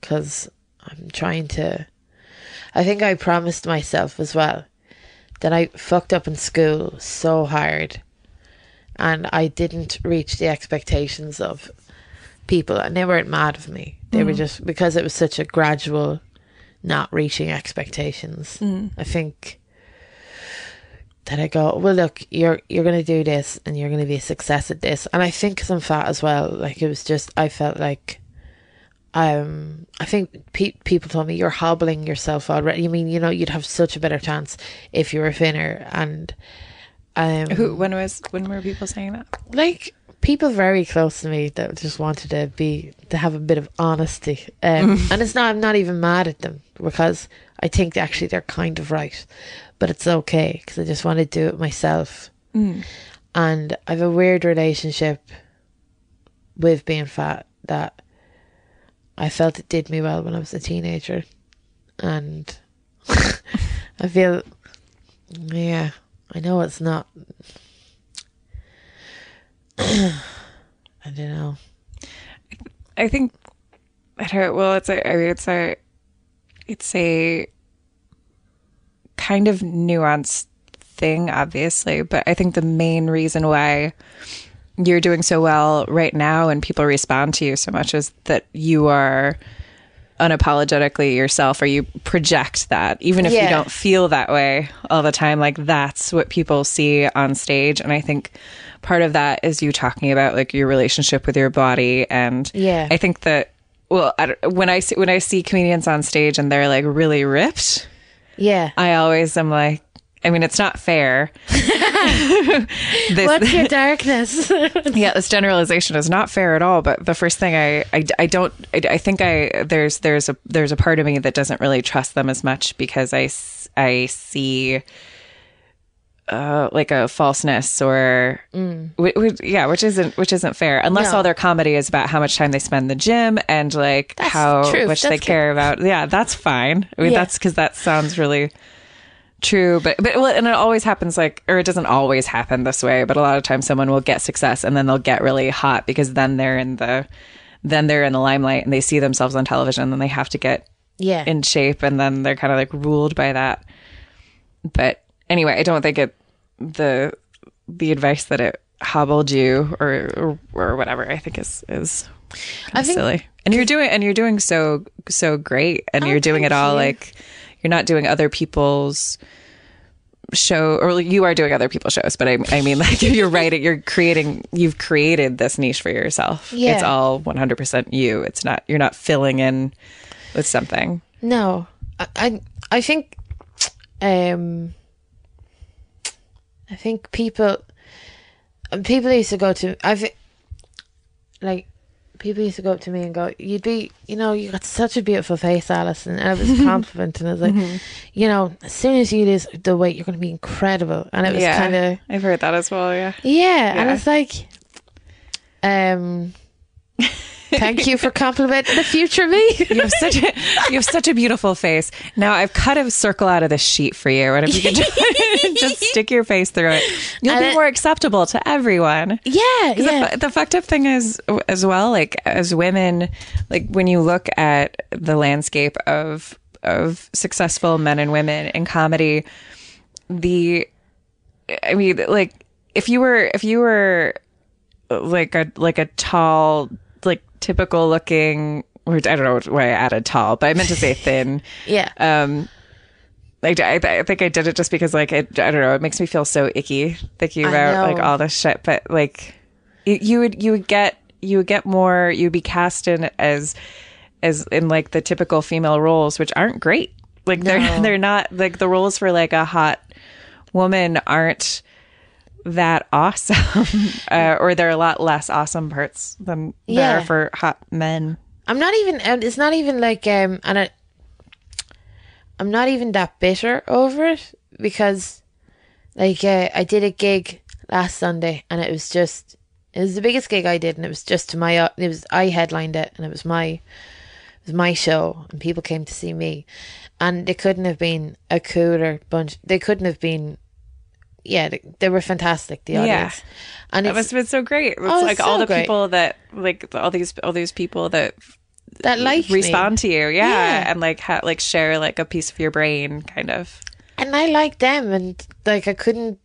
because I'm trying to. I think I promised myself as well that I fucked up in school so hard and I didn't reach the expectations of people and they weren't mad of me. They were mm. just because it was such a gradual not reaching expectations. Mm. I think that I go, well, look, you're you're gonna do this and you're gonna be a success at this. And I think because I'm fat as well, like it was just I felt like um I think pe- people told me you're hobbling yourself already. You mean you know you'd have such a better chance if you were thinner and um Who? When was? When were people saying that? like people very close to me that just wanted to be to have a bit of honesty um, and it's not i'm not even mad at them because i think actually they're kind of right but it's okay because i just want to do it myself and i have a weird relationship with being fat that i felt it did me well when i was a teenager and i feel yeah i know it's not I don't know. I think I don't. Well, it's a. I mean, it's a. It's a kind of nuanced thing, obviously, but I think the main reason why you're doing so well right now and people respond to you so much is that you are unapologetically yourself or you project that even if you don't feel that way all the time like that's what people see on stage and i think part of that is you talking about like your relationship with your body and Yeah. i think that well I when i see when i see comedians on stage and they're like really ripped Yeah. i always am like i mean it's not fair This- What's your darkness? yeah this generalization is not fair at all but the first thing i i, I don't I, I think i there's there's a there's a part of me that doesn't really trust them as much because I I see uh, like a falseness or whi- whi- yeah which isn't which isn't fair unless Mm. No. all their comedy is about how much time they spend in the gym and like how true. much they That's care about yeah that's fine i mean Yeah. that's because that sounds really True, but but well, and it always happens like, or it doesn't always happen this way. But a lot of times, someone will get success, and then they'll get really hot because then they're in the, then they're in the limelight, and they see themselves on television, and they have to get yeah. in shape, and then they're kind of like ruled by that. But anyway, I don't think it the the advice that it hobbled you or or, or whatever. I think is is I kind of think- silly, and you're doing and you're doing so so great, and you're oh, doing it all you. like you're not doing other people's show or you are doing other people's shows but I, I mean like you're writing you're creating you've created this niche for yourself Yeah. it's all 100% you it's not you're not filling in with something No, I, I, I think, um, I think people, people used to go to. I've, like, people used to go up to me and go, "You'd be, you know, you got such a beautiful face, Alice," and it was a compliment, and I was like, Mm-hmm. you know, as soon as you lose the weight, you're going to be incredible, and it was yeah, kind of I've heard that as well. Yeah. yeah, and it's like, um, thank you for complimenting the future me. You have such a you have such a beautiful face. Now I've cut a circle out of this sheet for you. What if you could just, stick your face through it? You'll And be it- more acceptable to everyone. yeah, The yeah, fu- The, fucked up thing is as well, like as women, like when you look at the landscape of of successful men and women in comedy, the I mean, like if you were if you were like a like a tall, typical looking, or I don't know why I added tall, but I meant to say thin. yeah. Um, like I, I think I did it just because like it, I don't know, it makes me feel so icky thinking about like all this shit. But like you, you would you would get you would get more you'd be cast in as as in like the typical female roles, which aren't great. Like they're they're not like the roles for like a hot woman aren't that awesome, uh, or there are a lot less awesome parts than there are for hot men. I'm not even, it's not even like, um, and I, I'm not even that bitter over it because, like, uh, I did a gig last Sunday and it was just, it was the biggest gig I did and it was just to my, it was, I headlined it and it was my, it was my show and people came to see me and they couldn't have been a cooler bunch. They couldn't have been, yeah, they, they were fantastic, the Yeah. audience. And it must have been so great. It's Oh, like so all the great. people that like all these all these people that that like respond to you, yeah, Yeah. and like ha- like share like a piece of your brain, kind of. and I like them, and like I couldn't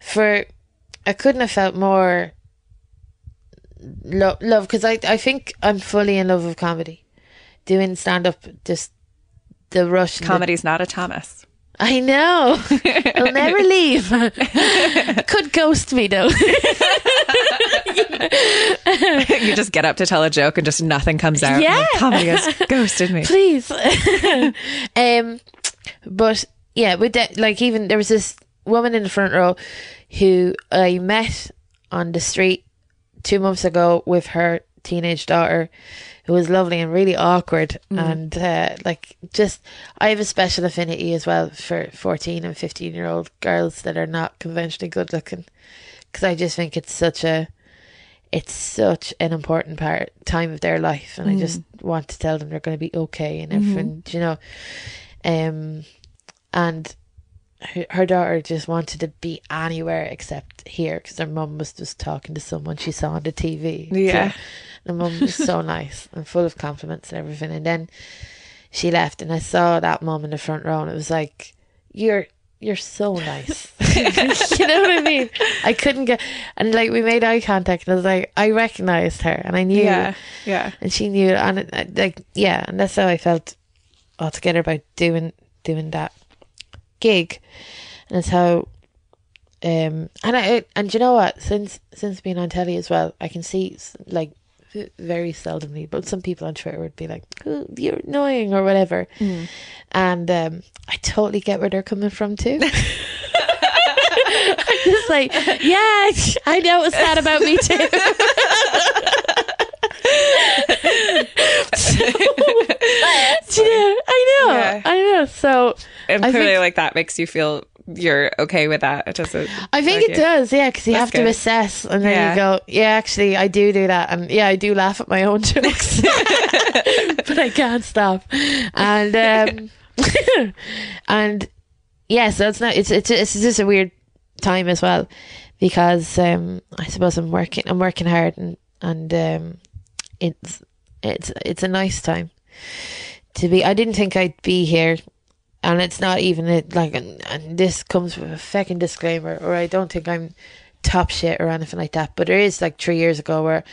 for I couldn't have felt more lo- love because I I think I'm fully in love with comedy, doing stand up just the rush and the- Comedy's not a Thomas. I know they'll never leave. Could ghost me though. you just get up to tell a joke and just nothing comes out. Yeah. Like, comedy has ghosted me. please. um, but yeah, with that, like even there was this woman in the front row who I met on the street two months ago with her teenage daughter, who was lovely and really awkward, and uh, like just I have a special affinity as well for fourteen and fifteen year old girls that are not conventionally good looking, because I just think it's such a it's such an important part time of their life and I just want to tell them they're going to be okay and everything you know? Um and her, her daughter just wanted to be anywhere except here because her mum was just talking to someone she saw on the TV Yeah. so, the mum was so nice and full of compliments and everything. And then she left and I saw that mum in the front row and it was like you're you're so nice. You know what I mean? I couldn't get and like we made eye contact and I was like I recognized her and I knew Yeah, yeah. and she knew and it, like yeah and that's how I felt altogether about doing doing that gig. And it's how um and I and you know what? Since since being on telly as well I can see like very seldomly but some people on Twitter would be like oh, you're annoying or whatever. And um I totally get where they're coming from too. I'm just like yeah I noticed that about me too Know? I know. Yeah. I know. So And I clearly, think- like that makes you feel you're okay with that. It doesn't. I think it does, yeah, because you That's have to assess, and then Yeah. you go, yeah, actually, I do do that, and yeah, I do laugh at my own jokes, but I can't stop, and um, and yeah, so it's not, it's it's it's just a weird time as well, because um, I suppose I'm working, I'm working hard, and and um, it's it's it's a nice time to be. I didn't think I'd be here. And it's not even a, like and, and this comes with a fucking disclaimer or i don't think i'm top shit or anything like that. But there is like three years ago where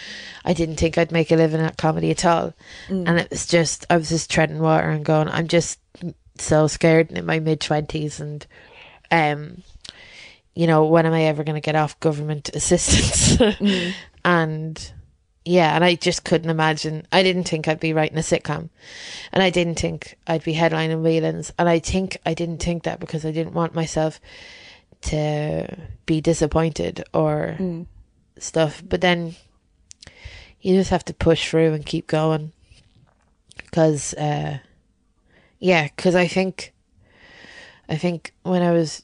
i didn't think i'd make a living at comedy at all. And it was just i was just treading water and going i'm just so scared in my mid-twenties and um you know when am i ever going to get off government assistance? And yeah, and I just couldn't imagine. I didn't think I'd be writing a sitcom, and I didn't think I'd be headlining Whelan's, and I think I didn't think that because I didn't want myself to be disappointed or stuff. But then, you just have to push through and keep going. Because, uh, yeah, because I think, I think when I was,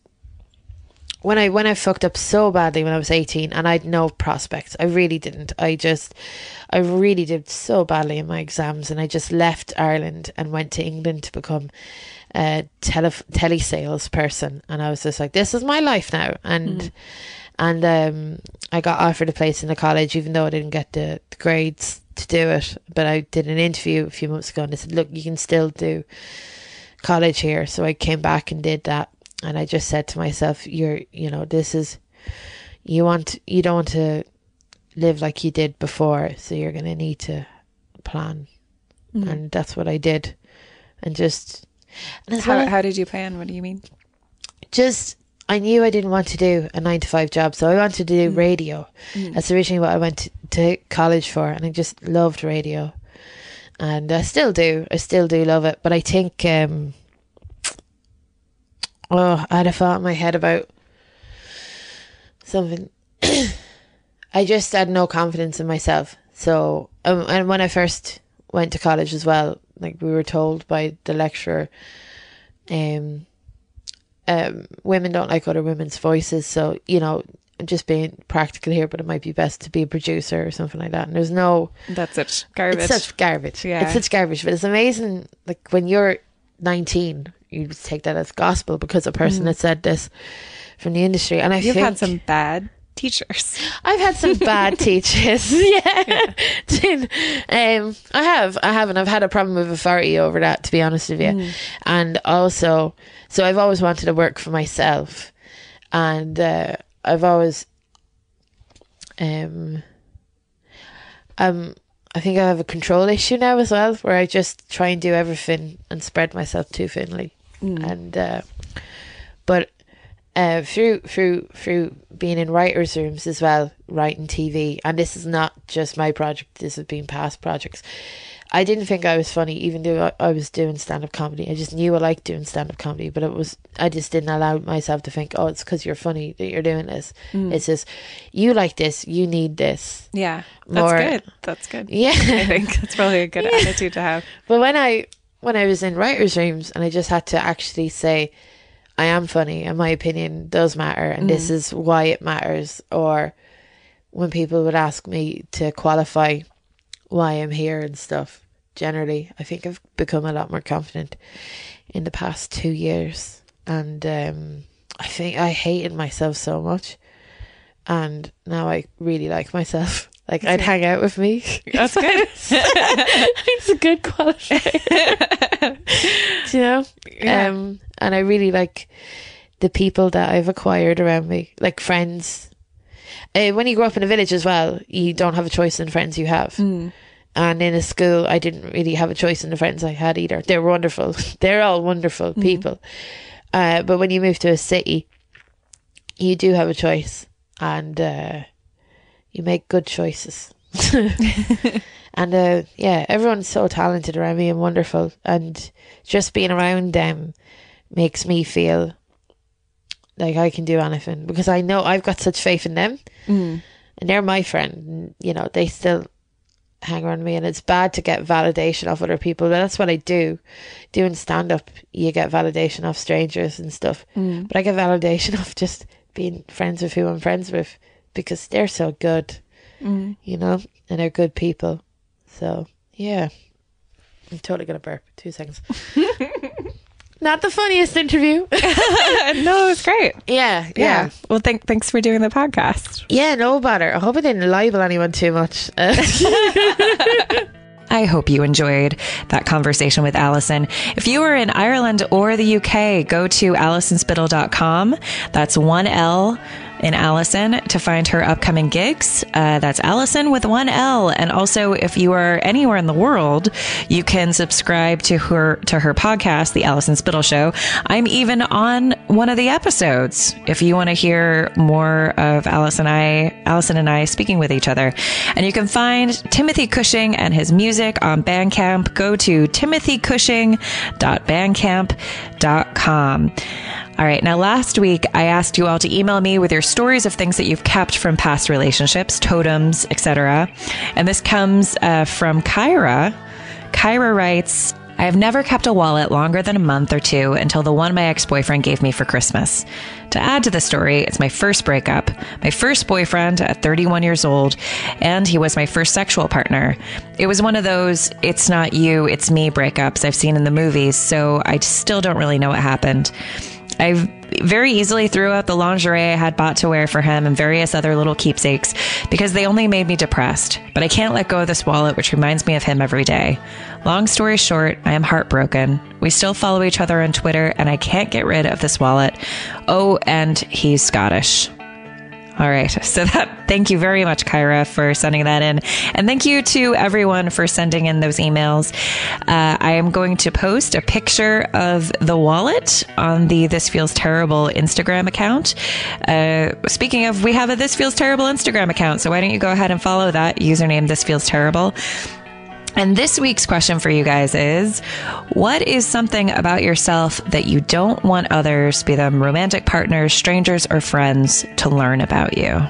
when I when I fucked up so badly when I was eighteen, and I had no prospects, I really didn't. I just, I really did so badly in my exams, and I just left Ireland and went to England to become a tele telesales person, and I was just like, this is my life now, and. And um, I got offered a place in the college, even though I didn't get the, the grades to do it. But I did an interview a few months ago, and they said, "Look, you can still do college here." So I came back and did that, and I just said to myself, "You're, you know, this is you want you don't want to live like you did before, so you're going to need to plan." Mm-hmm. And that's what I did, and just and How, well- how did you plan? What do you mean? just I knew I didn't want to do a nine to five job, so I wanted to do mm-hmm. radio. Mm-hmm. That's originally what I went to, to college for, and I just loved radio, and I still do. I still do love it, but I think um, oh, I had a thought in my head about something. I just had no confidence in myself. So, um, and when I first went to college as well, like we were told by the lecturer, um, um, women don't like other women's voices. So, you know, just being practical here, but it might be best to be a producer or something like that. And there's no, That's it. Garbage. it's such garbage. Yeah. It's such garbage, but it's amazing. Like when you're 19, you take that as gospel because a person has said this from the industry. And I You've think had some bad teachers. I've had some bad teachers. Yeah. um, I have. I haven't. I've had a problem with authority over that, to be honest with you. And also, so I've always wanted to work for myself. And uh, I've always, um, um, I think I have a control issue now as well, where I just try and do everything and spread myself too thinly. And, uh, but uh, through through through being in writers' rooms as well, writing TV, and this is not just my project. This has been past projects. I didn't think I was funny, even though I, I was doing stand up comedy. I just knew I liked doing stand up comedy, but it was I just didn't allow myself to think, oh, it's because you're funny that you're doing this. It's just you like this, you need this. Yeah. That's More- good. That's good. Yeah. I think that's probably a good attitude to have. But when I when I was in writers' rooms and I just had to actually say, I am funny and my opinion does matter and this is why it matters or when people would ask me to qualify why I'm here and stuff, generally I think I've become a lot more confident in the past two years. And um I think I hated myself so much. And now I really like myself. Like I'd hang out with me. That's good. it's a good qualifier. Do you know? Yeah. Um, and I really like the people that I've acquired around me, like friends. Uh, when you grow up in a village as well, you don't have a choice in friends you have. And in a school, I didn't really have a choice in the friends I had either. They're wonderful. They're all wonderful people. Uh, but when you move to a city, you do have a choice, and uh, you make good choices. and uh, yeah, everyone's so talented around me and wonderful, and just being around them makes me feel like I can do anything because I know I've got such faith in them, and they're my friend. And, you know, they still hang around me, and it's bad to get validation off other people. But that's what I do. Doing stand up, you get validation off strangers and stuff. But I get validation off just being friends with who I'm friends with because they're so good, mm-hmm. you know, and they're good people. So yeah, I'm totally gonna burp. Two seconds. Not the funniest interview. no, it was great. yeah, Yeah. yeah, Well, thank, thanks for doing the podcast. yeah. No bother. I hope I didn't libel anyone too much. I hope you enjoyed that conversation with Alison. If you are in Ireland or the UK, go to alisonspittle.com. That's one L in Alison to find her upcoming gigs. Uh, that's Alison with one L. And also, if you are anywhere in the world, you can subscribe to her to her podcast, The Alison Spittle Show. I'm even on one of the episodes. If you want to hear more of Alice and I, Alison and I speaking with each other, and you can find Timothy Cushing and his music on Bandcamp. Go to timothycushing.bandcamp.com. All right. Now, last week, I asked you all to email me with your stories of things that you've kept from past relationships, totems, etc. And this comes uh, from Kyra. Kyra writes, I have never kept a wallet longer than a month or two until the one my ex boyfriend gave me for Christmas. To add to the story, it's my first breakup, my first boyfriend at 31 years old, and he was my first sexual partner. It was one of those it's not you, it's me breakups I've seen in the movies, so I still don't really know what happened. I very easily threw out the lingerie I had bought to wear for him and various other little keepsakes because they only made me depressed. But I can't let go of this wallet, which reminds me of him every day. Long story short, I am heartbroken. We still follow each other on Twitter, and I can't get rid of this wallet. Oh, and he's Scottish. All right. So that thank you very much, Kyra, for sending that in. And thank you to everyone for sending in those emails. Uh, I am going to post a picture of the wallet on the This Feels Terrible Instagram account. Uh, speaking of, we have a This Feels Terrible Instagram account. So why don't you go ahead and follow that username, This Feels Terrible. And this week's question for you guys is What is something about yourself that you don't want others, be them romantic partners, strangers, or friends, to learn about you?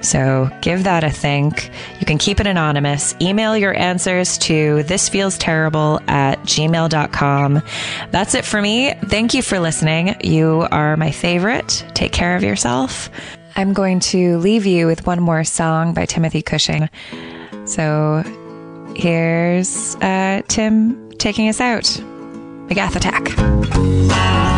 So give that a think. You can keep it anonymous. Email your answers to thisfeelsterrible at gmail.com. That's it for me. Thank you for listening. You are my favorite. Take care of yourself. I'm going to leave you with one more song by Timothy Cushing. So here's uh, Tim taking us out. McGath Attack.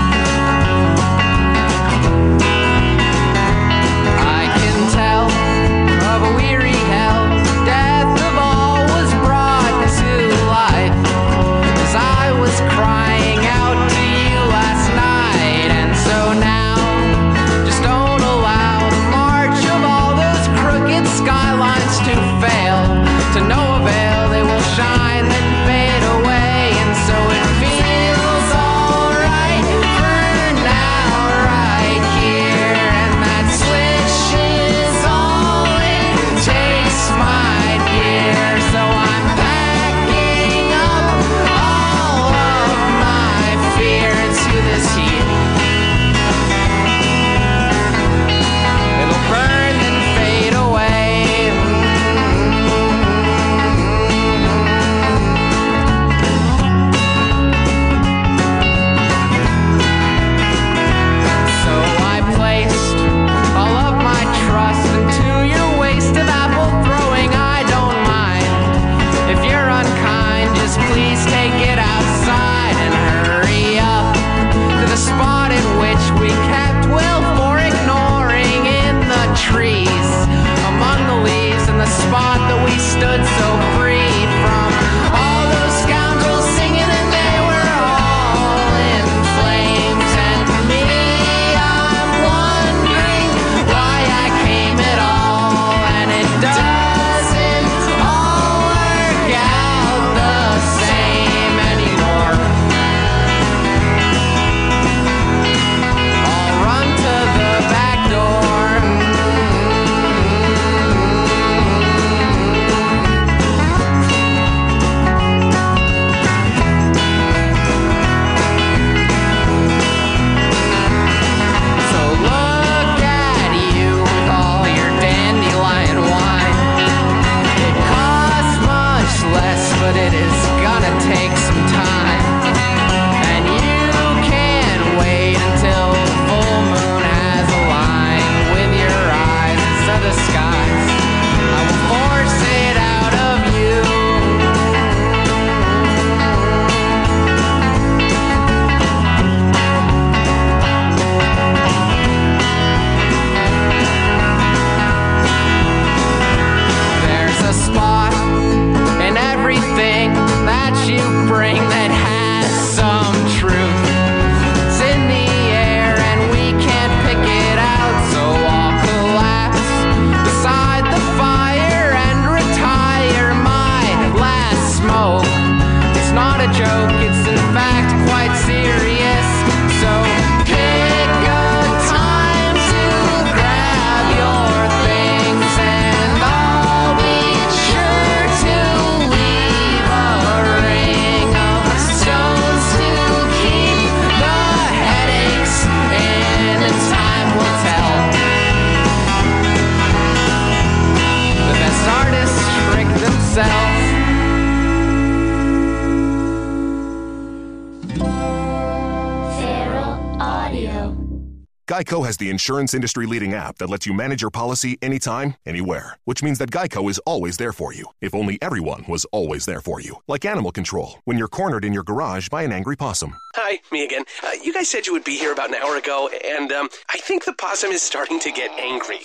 The insurance industry leading app that lets you manage your policy anytime, anywhere, which means that Geico is always there for you. If only everyone was always there for you. Like animal control, when you're cornered in your garage by an angry possum. Hi, me again. Uh, you guys said you would be here about an hour ago, and um, I think the possum is starting to get angry.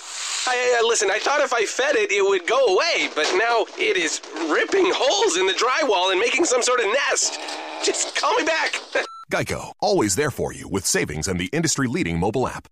I, uh, listen, I thought if I fed it, it would go away, but now it is ripping holes in the drywall and making some sort of nest. Just call me back. Geico, always there for you with savings and the industry leading mobile app.